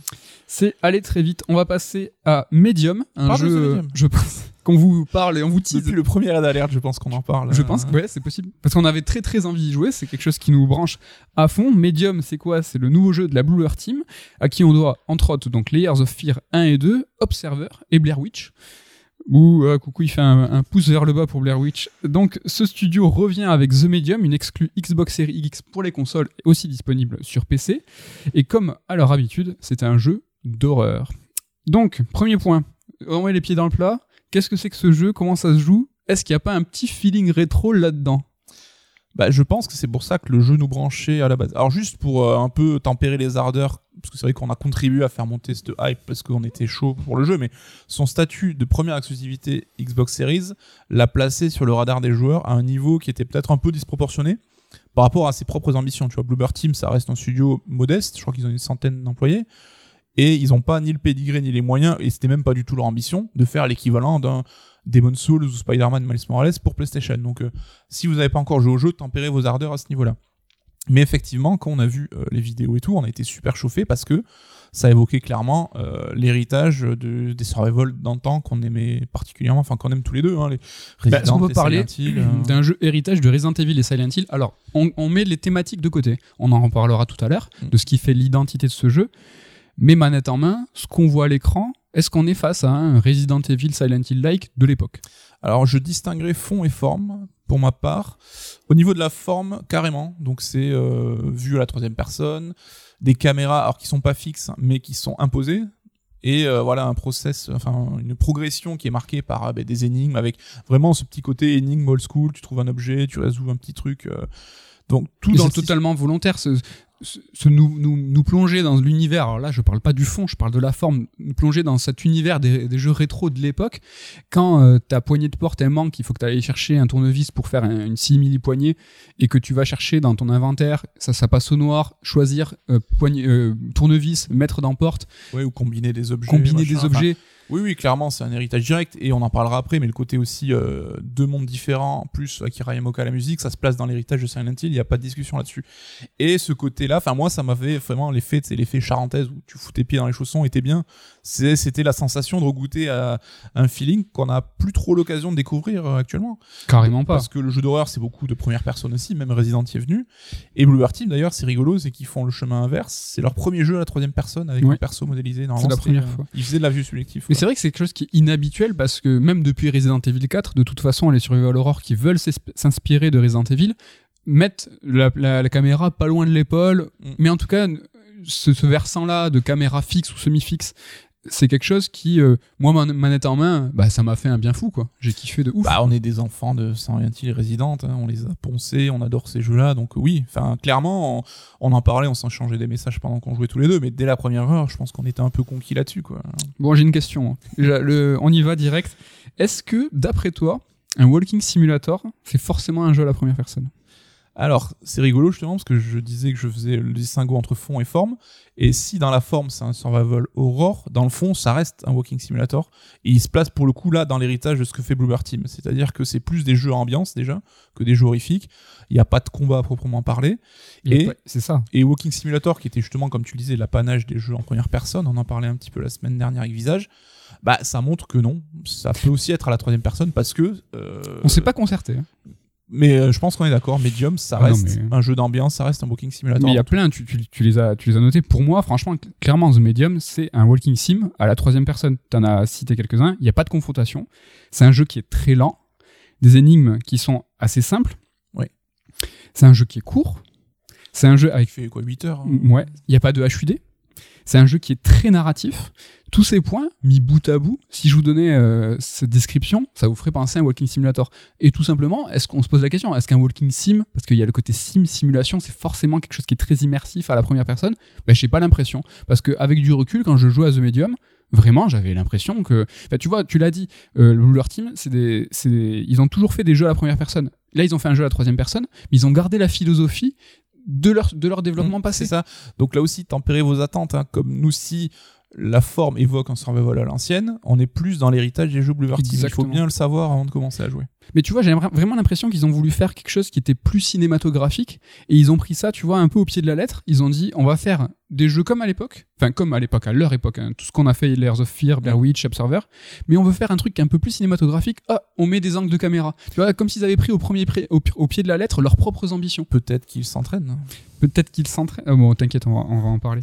C'est allé très vite. On va passer à Medium, un jeu, je pense, qu'on vous parle et on vous tease. Depuis le premier ad d'alerte, je pense qu'on en parle. Je pense, ouais, c'est possible. Parce qu'on avait très très envie d'y jouer. C'est quelque chose qui nous branche à fond. Medium, c'est quoi? C'est le nouveau jeu de la Blue Earth Team, à qui on doit entre autres donc Layers of Fear 1 et 2, Observer et Blair Witch. Ouh, coucou, il fait un, pouce vers le bas pour Blair Witch. Donc, ce studio revient avec The Medium, une exclue Xbox Series X pour les consoles, aussi disponible sur PC. Et comme à leur habitude, c'est un jeu d'horreur. Donc, premier point, on met les pieds dans le plat. Qu'est-ce que c'est que ce jeu? Comment ça se joue? Est-ce qu'il n'y a pas un petit feeling rétro là-dedans? Bah, je pense que c'est pour ça que le jeu nous branchait à la base. Alors juste pour euh, un peu tempérer les ardeurs, parce que c'est vrai qu'on a contribué à faire monter cette hype parce qu'on était chaud pour le jeu, mais son statut de première exclusivité Xbox Series l'a placé sur le radar des joueurs à un niveau qui était peut-être un peu disproportionné par rapport à ses propres ambitions. Tu vois, Bluebird Team, ça reste un studio modeste, je crois qu'ils ont une centaine d'employés, et ils n'ont pas ni le pédigré ni les moyens, et c'était même pas du tout leur ambition, de faire l'équivalent d'un Demon Souls ou Spider-Man Miles Morales pour PlayStation. Donc euh, si vous n'avez pas encore joué au jeu, tempérez vos ardeurs à ce niveau-là. Mais effectivement, quand on a vu euh, les vidéos et tout, on a été super chauffé parce que ça évoquait clairement euh, l'héritage de, des survival d'antan qu'on aimait particulièrement, enfin qu'on aime tous les deux. Hein, les bah, Resident on peut parler d'un jeu héritage de Resident Evil et Silent Hill? Alors, on, met les thématiques de côté. On en reparlera tout à l'heure mm. de ce qui fait l'identité de ce jeu. Mais manette en main, ce qu'on voit à l'écran, est-ce qu'on est face à un Resident Evil Silent Hill-like de l'époque Alors je distinguerai fond et forme pour ma part. Au niveau de la forme, carrément. Donc c'est euh, vu à la troisième personne, des caméras alors qui sont pas fixes mais qui sont imposées. Et euh, voilà un process, enfin une progression qui est marquée par euh, ben, des énigmes avec vraiment ce petit côté énigme old school. Tu trouves un objet, tu résous un petit truc. donc tout dans totalement volontaire. Ce, se nous, nous, nous, plonger dans l'univers, alors là je parle pas du fond, je parle de la forme, nous plonger dans cet univers des, des jeux rétro de l'époque, quand euh, ta poignée de porte elle manque, il faut que tu ailles chercher un tournevis pour faire une simili poignée, et que tu vas chercher dans ton inventaire, ça, ça passe au noir, choisir euh, poignée, euh, tournevis, mettre dans porte. Ouais, ou combiner des objets. Combiner des objets. Oui, oui, clairement, c'est un héritage direct et on en parlera après, mais le côté aussi euh, deux mondes différents, plus Akira Yamaoka la musique, ça se place dans l'héritage de Silent Hill, il n'y a pas de discussion là-dessus. Et ce côté-là, enfin, moi, ça m'avait vraiment l'effet, c'est l'effet charentaise où tu fous tes pieds dans les chaussons était bien. C'était la sensation de regoûter à un feeling qu'on n'a plus trop l'occasion de découvrir euh, actuellement. Carrément pas. Parce que le jeu d'horreur, c'est beaucoup de première personne aussi, même Resident y est venu. Et Bluebird Team, d'ailleurs, c'est rigolo, c'est qu'ils font le chemin inverse. C'est leur premier jeu à la troisième personne avec Ouais. un perso modélisé. C'est la première euh, fois. Ils faisaient de la vue subjective. Mais c'est vrai que c'est quelque chose qui est inhabituel parce que même depuis Resident Evil 4, de toute façon, les survival horror qui veulent s'inspirer de Resident Evil mettent la, la- la caméra pas loin de l'épaule. Mm. Mais en tout cas, ce, ce versant-là de caméra fixe ou semi-fixe, c'est quelque chose qui, euh, moi, man- manette en main, bah, ça m'a fait un bien fou, quoi. J'ai kiffé de ouf. Bah, on est des enfants de Silent Hill Resident, hein, on les a poncés, on adore ces jeux-là, donc oui, enfin clairement, on, on en parlait, on s'échangeait des messages pendant qu'on jouait tous les deux, mais dès la première heure, je pense qu'on était un peu conquis là-dessus, quoi. Bon, j'ai une question. Déjà, le- on y va direct. Est-ce que, d'après toi, un walking simulator, c'est forcément un jeu à la première personne? Alors, c'est rigolo justement parce que je disais que je faisais le distinguo entre fond et forme. Et si dans la forme c'est un survival horror, dans le fond ça reste un walking simulator. Et il se place pour le coup là dans l'héritage de ce que fait Bluebird Team. C'est-à-dire que c'est plus des jeux à ambiance déjà que des jeux horrifiques. Il n'y a pas de combat à proprement parler. Il Et- C'est ça. Et Walking Simulator, qui était justement, comme tu le disais, l'apanage des jeux en première personne, on en parlait un petit peu la semaine dernière avec Visage, bah ça montre que non, ça peut aussi être à la troisième personne parce que... euh, On s'est pas concerté. Mais euh, je pense qu'on est d'accord, Medium, ça Ah non, reste mais- un jeu d'ambiance, ça reste un Walking Simulator. Mais il y a plein, tu, tu- tu les as, tu les as notés. Pour moi, franchement, cl- clairement, The Medium, c'est un walking sim à la troisième personne. Tu en as cité quelques-uns. Il n'y a pas de confrontation. C'est un jeu qui est très lent. Des énigmes qui sont assez simples. Ouais. C'est un jeu qui est court. C'est un jeu Il avec. fait quoi, 8 heures hein? Ouais, il n'y a pas de HUD. C'est un jeu qui est très narratif. Tous ces points, mis bout à bout, si je vous donnais euh, cette description, ça vous ferait penser à un walking simulator. Et tout simplement, est-ce qu'on se pose la question, est-ce qu'un walking sim, parce qu'il y a le côté sim, simulation, c'est forcément quelque chose qui est très immersif à la première personne? Ben, j'ai pas l'impression. Parce qu'avec du recul, quand je jouais à The Medium, vraiment, j'avais l'impression que. Tu vois, tu l'as dit, euh, le Team, ils ont toujours fait des jeux à la première personne. Là, ils ont fait un jeu à la troisième personne, mais ils ont gardé la philosophie de leur, de leur développement Mm, passé. C'est ça. Donc là aussi, tempérez vos attentes. hein. Comme nous, si la forme évoque un survival à l'ancienne, on est plus dans l'héritage des jeux Blue. Il faut bien le savoir avant de commencer à jouer. Mais tu vois, j'ai vra- vraiment l'impression qu'ils ont voulu faire quelque chose qui était plus cinématographique et ils ont pris ça, tu vois, un peu au pied de la lettre. Ils ont dit, on va faire des jeux comme à l'époque, enfin comme à l'époque, à leur époque, hein, tout ce qu'on a fait, Layers of Fear, Blair Witch, Observer, mais on veut faire un truc un peu plus cinématographique. Ah, on met des angles de caméra. Tu vois, comme s'ils avaient pris au premier au, pi- au pied de la lettre leurs propres ambitions. Peut-être qu'ils s'entraînent. Peut-être qu'ils s'entraînent. Ah bon, t'inquiète, on va, on va en parler.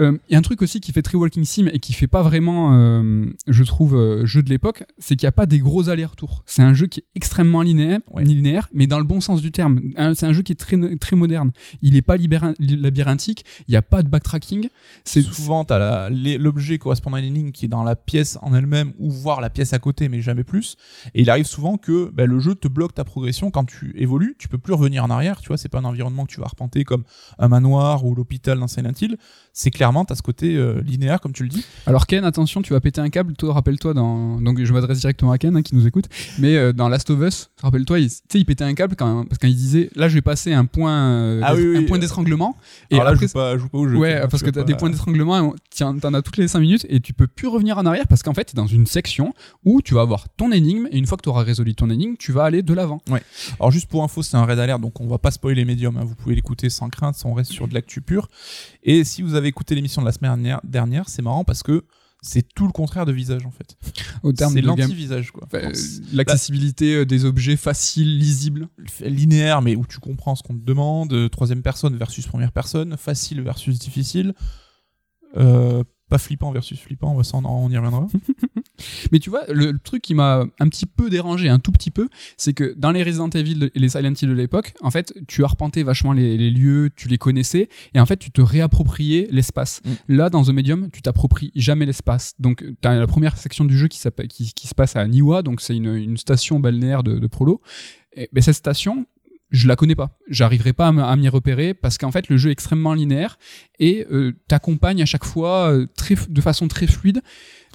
Euh, Il y a un truc aussi qui fait très Walking Sim et qui fait pas vraiment, euh, je trouve, euh, jeu de l'époque, c'est qu'il n'y a pas des gros allers-retours. C'est un jeu qui est extrêmement linéaire, Ouais. linéaire mais dans le bon sens du terme. C'est un jeu qui est très, très moderne. Il n'est pas labyrinthique, il n'y a pas de backtracking. C'est Souvent, l'objet correspondant à une énigme qui est dans la pièce en elle-même ou voir la pièce à côté, mais jamais plus. Et il arrive souvent que bah, le jeu te bloque ta progression quand tu évolues. Tu peux plus revenir en arrière. Tu vois, c'est pas un environnement que tu vas arpenter comme un manoir ou l'hôpital dans Silent Hill. C'est clairement, tu as ce côté euh, linéaire, comme tu le dis. Alors Ken, attention, tu vas péter un câble. Toi, rappelle-toi dans donc je m'adresse directement à Ken hein, qui nous écoute. Mais euh, dans Last of Us, rappelle-toi, il, il pétait un câble quand parce qu'il disait là, je vais passer un point, euh, Ah d'es- oui, oui, un point euh, d'étranglement. Et Alors là, après, je joue pas, je joue pas au jeu. Ouais, parce que t'as des points d'étranglement, t'en as toutes les 5 minutes et tu peux plus revenir en arrière parce qu'en fait, t'es dans une section où tu vas avoir ton énigme et une fois que tu auras résolu ton énigme, tu vas aller de l'avant. Alors juste pour info, c'est un raid alert, donc on va pas spoiler les médiums. hein. Vous pouvez l'écouter sans crainte, on reste sur de l'actu pure. Et si vous avez écouté l'émission de la semaine dernière, c'est marrant parce que c'est tout le contraire de visage en fait. Au terme C'est l'anti-visage quoi. Enfin, euh, L'accessibilité euh, des objets faciles, lisibles. linéaire mais où tu comprends ce qu'on te demande, euh, troisième personne versus première personne, facile versus difficile, euh, pas flippant versus flippant, on on y reviendra. Mais tu vois, le, le truc qui m'a un petit peu dérangé, un tout petit peu, c'est que dans les Resident Evil et les Silent Hill de l'époque, en fait, tu arpentais vachement les, les lieux, tu les connaissais, et en fait, tu te réappropriais l'espace. Mm. Là, dans The Medium, tu t'appropries jamais l'espace. Donc, tu as la première section du jeu qui, s'appelle- qui, qui se passe à Niwa, donc c'est une, une station balnéaire de, de Prolo. Et, ben, cette station, je la connais pas. J'arriverai pas à m'y repérer parce qu'en fait, le jeu est extrêmement linéaire et euh, t'accompagne à chaque fois euh, très, de façon très fluide.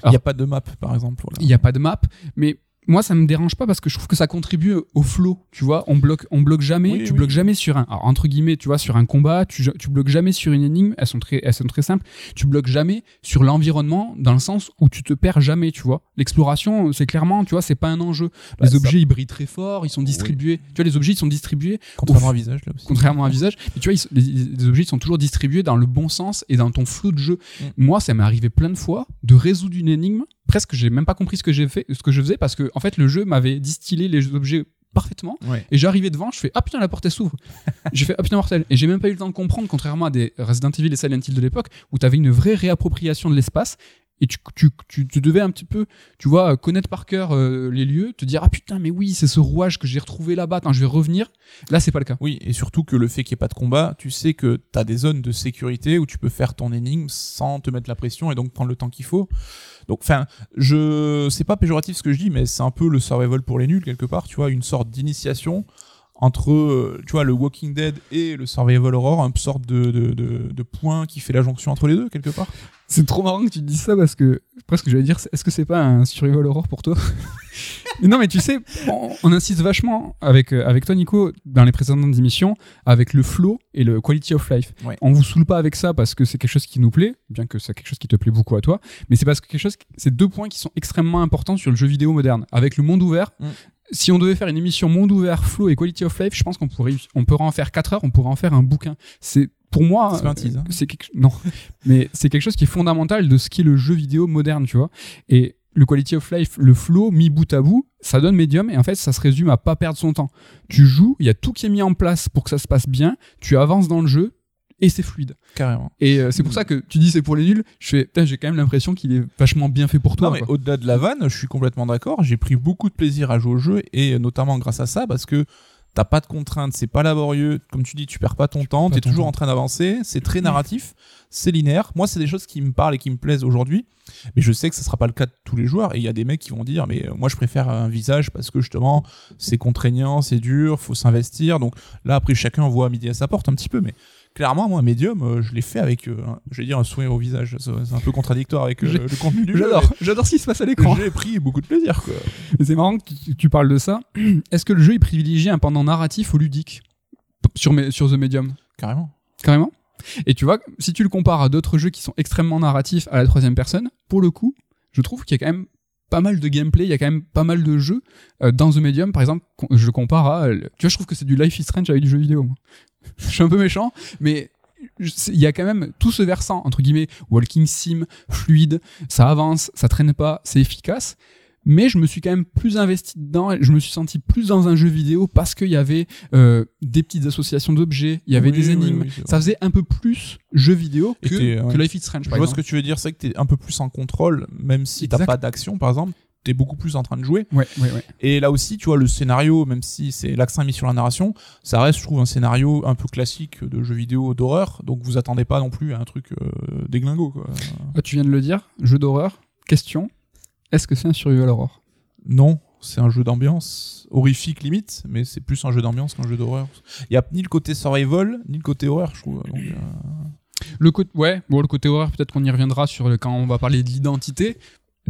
Il n'y a pas de map par exemple. Il n'y a pas de map, mais moi ça me dérange pas parce que je trouve que ça contribue au flow tu vois on bloque on bloque jamais Oui, tu oui. bloques jamais sur un alors, entre guillemets tu vois sur un combat tu, tu bloques jamais sur une énigme elles sont très elles sont très simples tu bloques jamais sur l'environnement dans le sens où tu te perds jamais tu vois l'exploration c'est clairement tu vois c'est pas un enjeu Bah, les ça- objets ils brillent très fort ils sont distribués tu vois les objets ils sont distribués Contrairement Ouf. à visage, là aussi. contrairement à un visage. Mais tu vois, ils les, les objets ils sont toujours distribués dans le bon sens et dans ton flot de jeu. Mm. Moi, ça m'est arrivé plein de fois de résoudre une énigme. Presque, j'ai même pas compris ce que j'ai fait, ce que je faisais parce que en fait, le jeu m'avait distillé les objets parfaitement Ouais. et j'arrivais devant je fais ah putain la porte elle s'ouvre j'ai fait ah putain mortel et j'ai même pas eu le temps de comprendre contrairement à des Resident Evil et Silent Hill de l'époque où t'avais une vraie réappropriation de l'espace et tu, tu, tu, tu devais un petit peu, tu vois, connaître par cœur euh, les lieux, te dire ah putain mais oui c'est ce rouage que j'ai retrouvé là-bas, je vais revenir. Là c'est pas le cas. Oui, et surtout que le fait qu'il n'y ait pas de combat, tu sais que tu as des zones de sécurité où tu peux faire ton énigme sans te mettre la pression et donc prendre le temps qu'il faut. Donc, enfin, je, c'est pas péjoratif ce que je dis, mais c'est un peu le survival pour les nuls quelque part, tu vois, une sorte d'initiation entre, euh, tu vois, le Walking Dead et le survival horror, une sorte de, de, de, de point qui fait la jonction entre les deux quelque part. C'est trop marrant que tu te dises ça parce que presque j'allais dire est-ce que c'est pas un survival horror pour toi? Mais Non mais tu sais on, on insiste vachement avec euh, avec toi Nico dans les précédentes émissions avec le flow et le quality of life. Ouais. On vous saoule pas avec ça parce que c'est quelque chose qui nous plaît, bien que c'est quelque chose qui te plaît beaucoup à toi, mais c'est parce que quelque chose c'est deux points qui sont extrêmement importants sur le jeu vidéo moderne avec le monde ouvert. Mm. Si on devait faire une émission monde ouvert, flow et quality of life, je pense qu'on pourrait on pourrait en faire 4 heures, on pourrait en faire un bouquin. C'est pour moi C'est hein. quelque non mais c'est quelque chose qui est fondamental de ce qu'est le jeu vidéo moderne, tu vois. Et le quality of life, le flow mis bout à bout, ça donne médium et en fait ça se résume à pas perdre son temps. Tu joues, il y a tout qui est mis en place pour que ça se passe bien, tu avances dans le jeu et c'est fluide. Carrément. Et euh, c'est pour ça que tu dis c'est pour les nuls, je fais putain, j'ai quand même l'impression qu'il est vachement bien fait pour toi. Non, mais au-delà de la vanne, je suis complètement d'accord. J'ai pris beaucoup de plaisir à jouer au jeu et notamment grâce à ça parce que t'as pas de contraintes, c'est pas laborieux. Comme tu dis, tu perds pas ton temps, pas t'es toujours temps. en train d'avancer. C'est très narratif, c'est linéaire. Moi, c'est des choses qui me parlent et qui me plaisent aujourd'hui. Mais je sais que ce sera pas le cas de tous les joueurs. Et il y a des mecs qui vont dire, mais euh, moi, je préfère un visage parce que justement, c'est contraignant, c'est dur, faut s'investir. Donc là, après, chacun voit à midi à sa porte un petit peu. Mais clairement, moi, Medium, euh, je l'ai fait avec, euh, un- je vais dire, un sourire au visage. C'est un peu contradictoire avec euh, le contenu du jeu. J'adore, j'adore ce qui se passe à l'écran. J'ai pris beaucoup de plaisir, quoi. Mais C'est marrant que tu, tu parles de ça. Est-ce que le jeu il privilégie un pendant narratif ou ludique? Sur, sur The Medium Carrément. Carrément. Et tu vois, si tu le compares à d'autres jeux qui sont extrêmement narratifs à la troisième personne, pour le coup, je trouve qu'il y a quand même pas mal de gameplay, il y a quand même pas mal de jeux dans The Medium. Par exemple, je le compare à. Tu vois, je trouve que c'est du Life is Strange avec du jeu vidéo. je suis un peu méchant, mais il y a quand même tout ce versant, entre guillemets, walking sim, fluide, ça avance, ça traîne pas, c'est efficace. Mais je me suis quand même plus investi dedans, et je me suis senti plus dans un jeu vidéo parce qu'il y avait euh, des petites associations d'objets, il y avait Oui, des énigmes. oui, ça faisait un peu plus jeu vidéo que, t'es, ouais. que Life is Strange, Je par vois ce que tu veux dire, c'est que t'es un peu plus en contrôle, même si t'as pas d'action, par exemple, t'es beaucoup plus en train de jouer. Ouais, ouais, ouais. Et là aussi, tu vois, le scénario, même si c'est l'accent mis sur la narration, ça reste, je trouve, un scénario un peu classique de jeu vidéo d'horreur, donc vous attendez pas non plus à un truc euh, déglingo, quoi. Ah, tu viens de le dire, jeu d'horreur. Question est-ce que c'est un survival horror? Non, c'est un jeu d'ambiance, horrifique limite, mais c'est plus un jeu d'ambiance qu'un jeu d'horreur. Il y a ni le côté survival, ni le côté horreur, je trouve. Donc, euh, Le côté, ouais, bon, le côté horreur, peut-être qu'on y reviendra sur le, quand on va parler de l'identité.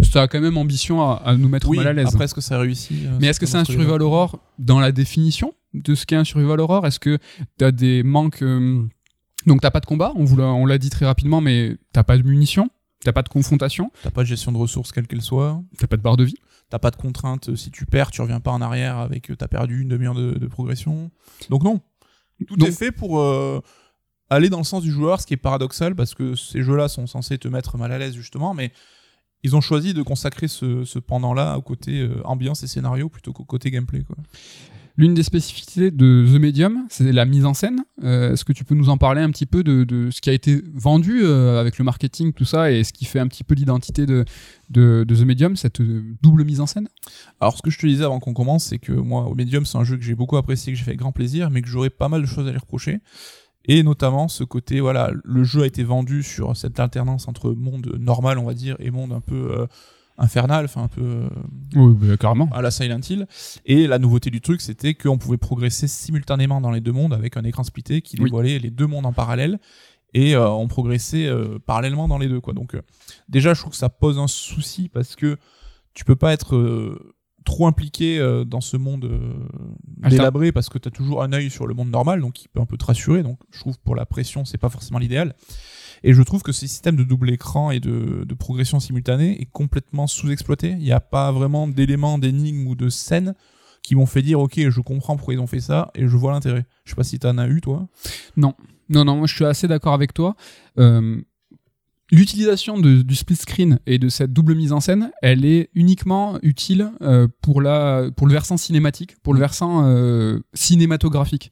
Ça a quand même ambition à, à nous mettre oui, mal à l'aise. après, est-ce que ça réussit euh, Mais est-ce que c'est un survival horror dans la définition de ce qu'est un survival horror? Est-ce que t'as des manques euh, Donc t'as pas de combat, on l'a, dit très rapidement, mais t'as pas de munitions, t'as pas de confrontation, T'as pas de gestion de ressources, quelle qu'elle soit. t'as pas de barre de vie. T'as pas de contrainte. Si tu perds, tu reviens pas en arrière avec euh, t'as perdu une demi-heure de, de progression. Donc non. Tout Donc- est fait pour euh, aller dans le sens du joueur, ce qui est paradoxal parce que ces jeux-là sont censés te mettre mal à l'aise justement, mais ils ont choisi de consacrer ce, ce pendant-là au côté euh, ambiance et scénario plutôt qu'au côté gameplay. Quoi. L'une des spécificités de The Medium, c'est la mise en scène. Euh, Est-ce que tu peux nous en parler un petit peu de, de ce qui a été vendu euh, avec le marketing, tout ça, et ce qui fait un petit peu l'identité de, de, de The Medium, cette double mise en scène? Alors ce que je te disais avant qu'on commence, c'est que moi, au Medium, c'est un jeu que j'ai beaucoup apprécié, que j'ai fait avec grand plaisir, mais que j'aurais pas mal de choses à lui reprocher. Et notamment ce côté, voilà, le jeu a été vendu sur cette alternance entre monde normal, on va dire, et monde un peu euh, infernal, enfin un peu euh, Oui, bah, carrément. à la Silent Hill. Et la nouveauté du truc, c'était qu'on pouvait progresser simultanément dans les deux mondes avec un écran splitté qui Oui. dévoilait les deux mondes en parallèle. Et euh, on progressait parallèlement dans les deux. Quoi. Donc déjà, je trouve que ça pose un souci parce que tu peux pas être... trop impliqué euh, dans ce monde euh, Alter- délabré parce que t'as toujours un œil sur le monde normal, donc il peut un peu te rassurer. Donc je trouve pour la pression, c'est pas forcément l'idéal. Et je trouve que ce système de double écran et de, de progression simultanée est complètement sous-exploité. Il n'y a pas vraiment d'éléments, d'énigmes ou de scènes qui m'ont fait dire ok, je comprends pourquoi ils ont fait ça et je vois l'intérêt. Je sais pas si t'en as eu toi. Non, non, moi je suis assez d'accord avec toi. Euh, L'utilisation du split screen et de cette double mise en scène, elle est uniquement utile euh, pour le versant cinématique, pour le versant euh, cinématographique.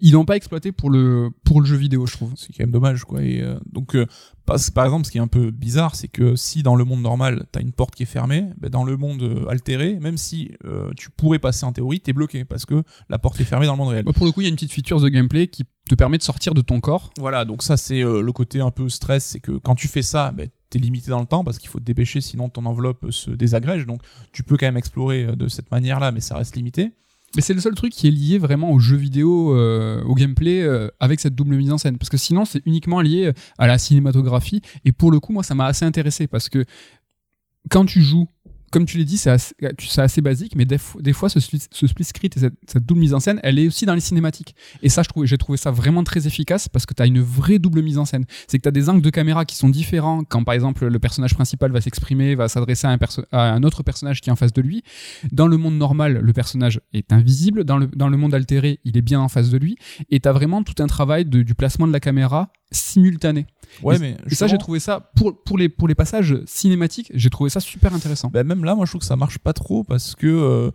Ils l'ont pas exploité pour le, pour le jeu vidéo, je trouve. c'est quand même dommage quoi et euh, donc euh, parce- par exemple ce qui est un peu bizarre c'est que si dans le monde normal t'as une porte qui est fermée ben, dans le monde euh, altéré même si euh, tu pourrais passer en théorie t'es bloqué parce que la porte est fermée dans le monde réel Bah, pour le coup, il y a une petite feature de gameplay qui te permet de sortir de ton corps. voilà donc ça c'est euh, le côté un peu stress c'est que quand tu fais ça ben, t'es limité dans le temps parce qu'il faut te dépêcher sinon ton enveloppe se désagrège donc tu peux quand même explorer euh, de cette manière là mais ça reste limité Mais c'est le seul truc qui est lié vraiment au jeu vidéo, euh, au gameplay, euh, avec cette double mise en scène. Parce que sinon, c'est uniquement lié à la cinématographie. Et pour le coup, moi, ça m'a assez intéressé. Parce que quand tu joues, comme tu l'as dit, c'est assez, basique, mais des, fois- ce, split- screen et cette, double mise en scène, elle est aussi dans les cinématiques. Et ça, j'ai trouvé ça vraiment très efficace parce que tu as une vraie double mise en scène. C'est que tu as des angles de caméra qui sont différents quand, par exemple, le personnage principal va s'exprimer, va s'adresser à, un autre personnage qui est en face de lui. Dans le monde normal, le personnage est invisible. Dans le, monde altéré, il est bien en face de lui. Et tu as vraiment tout un travail du placement de la caméra simultané. ouais Et- mais Et ça, j'ai trouvé ça, pour, pour, les, pour les passages cinématiques, j'ai trouvé ça super intéressant. Ben, même là, moi, je trouve que ça marche pas trop parce que euh,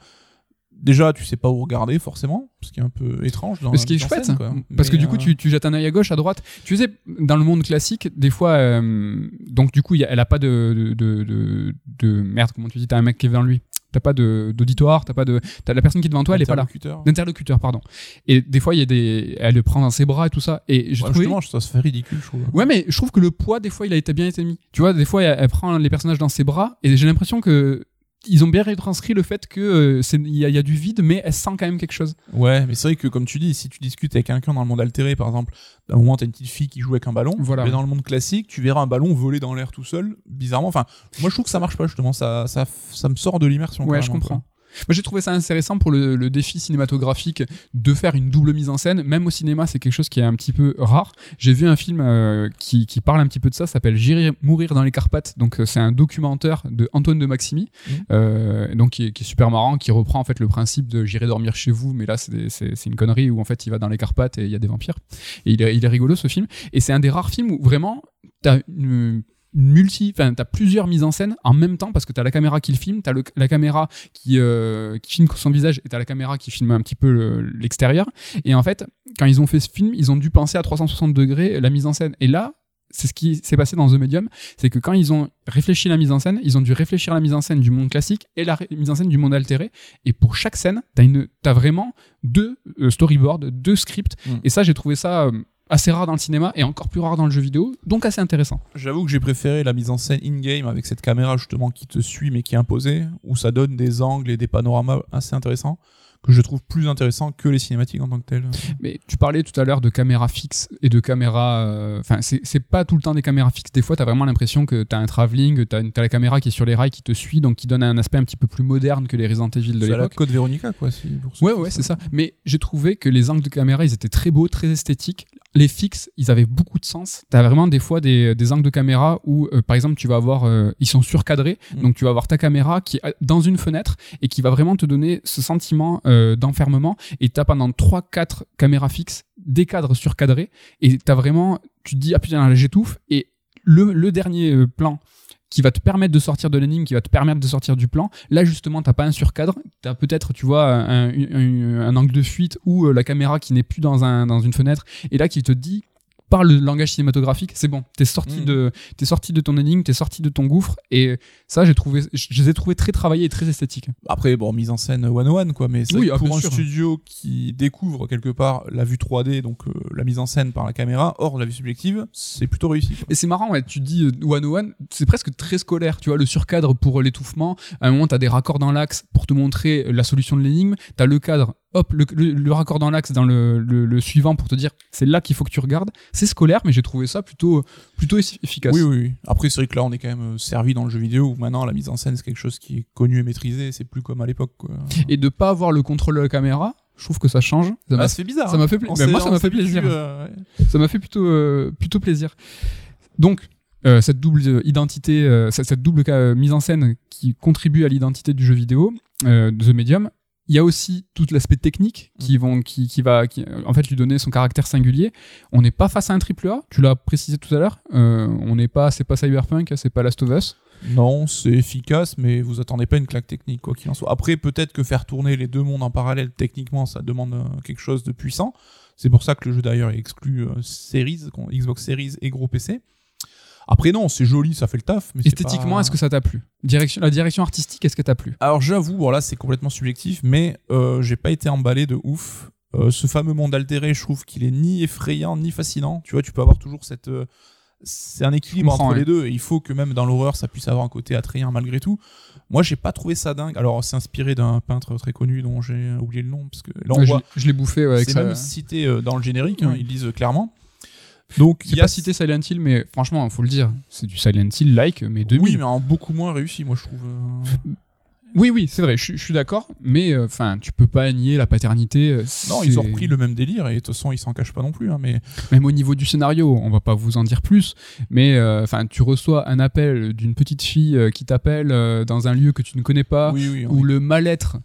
déjà, tu sais pas où regarder forcément, ce qui est un peu étrange. Dans ce qui est chouette, scène, parce que du coup, euh, tu, tu jettes un œil à gauche, à droite. Tu sais, dans le monde classique, des fois, euh, donc du coup, y a- elle a pas de, de, de, de- merde, comment tu dis, t'as un mec qui est devant lui. T'as pas de- d'auditoire, t'as pas de, t'as la personne qui est devant toi, elle est pas là. interlocuteur. D'interlocuteur, pardon. Et des fois, il y a des, elle le prend dans ses bras et tout ça. Et j'ai Ouais, trouvé, justement, ça se fait ridicule, je trouve. Ouais, mais je trouve que le poids, des fois, il a été bien été mis. Tu vois, des fois, elle, elle prend les personnages dans ses bras et j'ai l'impression que ils ont bien retranscrit le fait que euh, il y, a- il y a du vide, mais elle sent quand même quelque chose. Ouais, mais c'est vrai que comme tu dis, si tu discutes avec quelqu'un dans le monde altéré, par exemple, d'un moment t'as une petite fille qui joue avec un ballon, Voilà. mais dans le monde classique, tu verras un ballon voler dans l'air tout seul, bizarrement. Enfin, moi je trouve que ça marche pas justement, ça, ça, ça me sort de l'immersion. Ouais, je comprends. quoi. Moi, j'ai trouvé ça intéressant pour le, le défi cinématographique de faire une double mise en scène. Même au cinéma, c'est quelque chose qui est un petit peu rare. J'ai vu un film euh, qui, qui parle un petit peu de ça, s'appelle J'irai mourir dans les Carpates. Donc, euh, c'est un documentaire de Antoine de Maximi, Mhm. euh, donc qui est, qui est super marrant, qui reprend en fait le principe de J'irai dormir chez vous, mais là, c'est une connerie où en fait, il va dans les Carpates et il y a des vampires. Et il est, il est rigolo ce film. Et c'est un des rares films où vraiment, t'as une multi, enfin t'as plusieurs mises en scène en même temps parce que t'as la caméra qui le filme, t'as la caméra qui, euh, qui filme son visage et t'as la caméra qui filme un petit peu le- l'extérieur. Et en fait, quand ils ont fait ce film, ils ont dû penser à 360 degrés la mise en scène. Et là, c'est ce qui s'est passé dans The Medium, c'est que quand ils ont réfléchi la mise en scène, ils ont dû réfléchir la mise en scène du monde classique et la mise en scène du monde altéré. Et pour chaque scène, t'as une, t'as vraiment deux euh, storyboards, deux scripts. Mm. Et ça, j'ai trouvé ça euh, assez rare dans le cinéma et encore plus rare dans le jeu vidéo, donc assez intéressant. J'avoue que j'ai préféré la mise en scène in-game avec cette caméra justement qui te suit mais qui est imposée, où ça donne des angles et des panoramas assez intéressants, que je trouve plus intéressants que les cinématiques en tant que telles. Mais tu parlais tout à l'heure de caméras fixes et de caméras. euh, Enfin, c'est c'est pas tout le temps des caméras fixes. Des fois, t'as vraiment l'impression que t'as un travelling, t'as la caméra qui est sur les rails qui te suit, donc qui donne un aspect un petit peu plus moderne que les Resident Evil de C'est à la l'époque. Code Veronica quoi. Pour Ouais, ouais, c'est ça. Mais j'ai trouvé que les angles de caméra, ils étaient très beaux, très esthétiques. Les fixes, ils avaient beaucoup de sens. T'as vraiment des fois des, des angles de caméra où, euh, par exemple, tu vas avoir, euh, ils sont surcadrés. Mm. Donc, tu vas avoir ta caméra qui est dans une fenêtre et qui va vraiment te donner ce sentiment euh, d'enfermement. Et t'as pendant 3-4 caméras fixes des cadres surcadrés. Et t'as vraiment, tu te dis, ah putain, là, j'étouffe. Et le, le dernier euh, plan qui va te permettre de sortir de l'énigme, qui va te permettre de sortir du plan. Là, justement, t'as pas un surcadre, t'as peut-être, tu vois, un, un- angle de fuite ou euh, la caméra qui n'est plus dans, dans une fenêtre, et là qui te dit le langage cinématographique, c'est bon, t'es sorti Mm. de, t'es sorti de ton énigme, t'es sorti de ton gouffre, et ça, j'ai trouvé, je les ai trouvés très travaillés et très esthétiques. Après, bon, mise en scène one one quoi, mais Oui, ah, pour un sûr. studio qui découvre quelque part la vue 3D, donc euh, la mise en scène par la caméra, hors la vue subjective, c'est plutôt réussi. quoi. Et c'est marrant, ouais, tu dis euh, one on one, c'est presque très scolaire, tu vois, le surcadre pour l'étouffement, à un moment t'as des raccords dans l'axe pour te montrer la solution de l'énigme, t'as le cadre hop, le, le, le raccord dans l'axe dans le, suivant pour te dire c'est là qu'il faut que tu regardes. C'est scolaire, mais j'ai trouvé ça plutôt, plutôt effi- efficace. Oui, oui, oui. Après, c'est vrai que là, on est quand même euh, servi dans le jeu vidéo où maintenant la mise en scène, c'est quelque chose qui est connu et maîtrisé. C'est plus comme à l'époque. Et de pas avoir le contrôle de la caméra, je trouve que ça change. Ça Ah, fait bizarre. ça m'a fait pla- ben, s'est- moi, ça m'a fait plaisir. euh, ouais. ça m'a fait plutôt, euh, plutôt plaisir. Donc, euh, cette double identité, cette, double mise en scène qui contribue à l'identité du jeu vidéo, de The Medium. Il y a aussi tout l'aspect technique qui vont, qui, qui va, qui, euh, en fait, lui donner son caractère singulier. On n'est pas face à un triple A. Tu l'as précisé tout à l'heure. Euh, on n'est pas, c'est pas Cyberpunk, c'est pas Last of Us. Non, c'est efficace, mais vous attendez pas une claque technique, quoi qu'il en soit. Après, peut-être que faire tourner les deux mondes en parallèle, techniquement, ça demande euh, quelque chose de puissant. C'est pour ça que le jeu d'ailleurs est exclu euh, Series, Xbox Series et gros PC. Après, non, c'est joli, ça fait le taf. Mais Esthétiquement, pas- est-ce que ça t'a plu? Direction, la direction artistique, est-ce que t'as plu? Alors j'avoue, bon là c'est complètement subjectif, mais euh, j'ai pas été emballé de ouf. Euh, ce fameux monde altéré, je trouve qu'il est ni effrayant ni fascinant. Tu vois, tu peux avoir toujours cette. euh, c'est un équilibre entre ouais. les deux. Et il faut que même dans l'horreur, ça puisse avoir un côté attrayant malgré tout. Moi, j'ai pas trouvé ça dingue. Alors, c'est inspiré d'un peintre très connu dont j'ai oublié le nom, parce que là on je voit. l'ai- je l'ai bouffé ouais, avec C'est ça. même cité euh, dans le générique, hein, ils disent clairement. Donc, il a cité Silent Hill, mais franchement, faut le dire, c'est du Silent Hill like, mais 2000. Oui, mais en beaucoup moins réussi, moi je trouve. euh. Oui, oui, c'est vrai, je, suis- je suis d'accord, mais enfin, tu peux pas nier la paternité. euh, Non, ils ont repris le même délire et de toute façon ils s'en cachent pas non plus. Hein, mais Même au niveau du scénario, on va pas vous en dire plus, mais enfin, tu reçois un appel d'une petite fille euh, qui t'appelle euh, dans un lieu que tu ne connais pas, oui, oui, où le mal-être,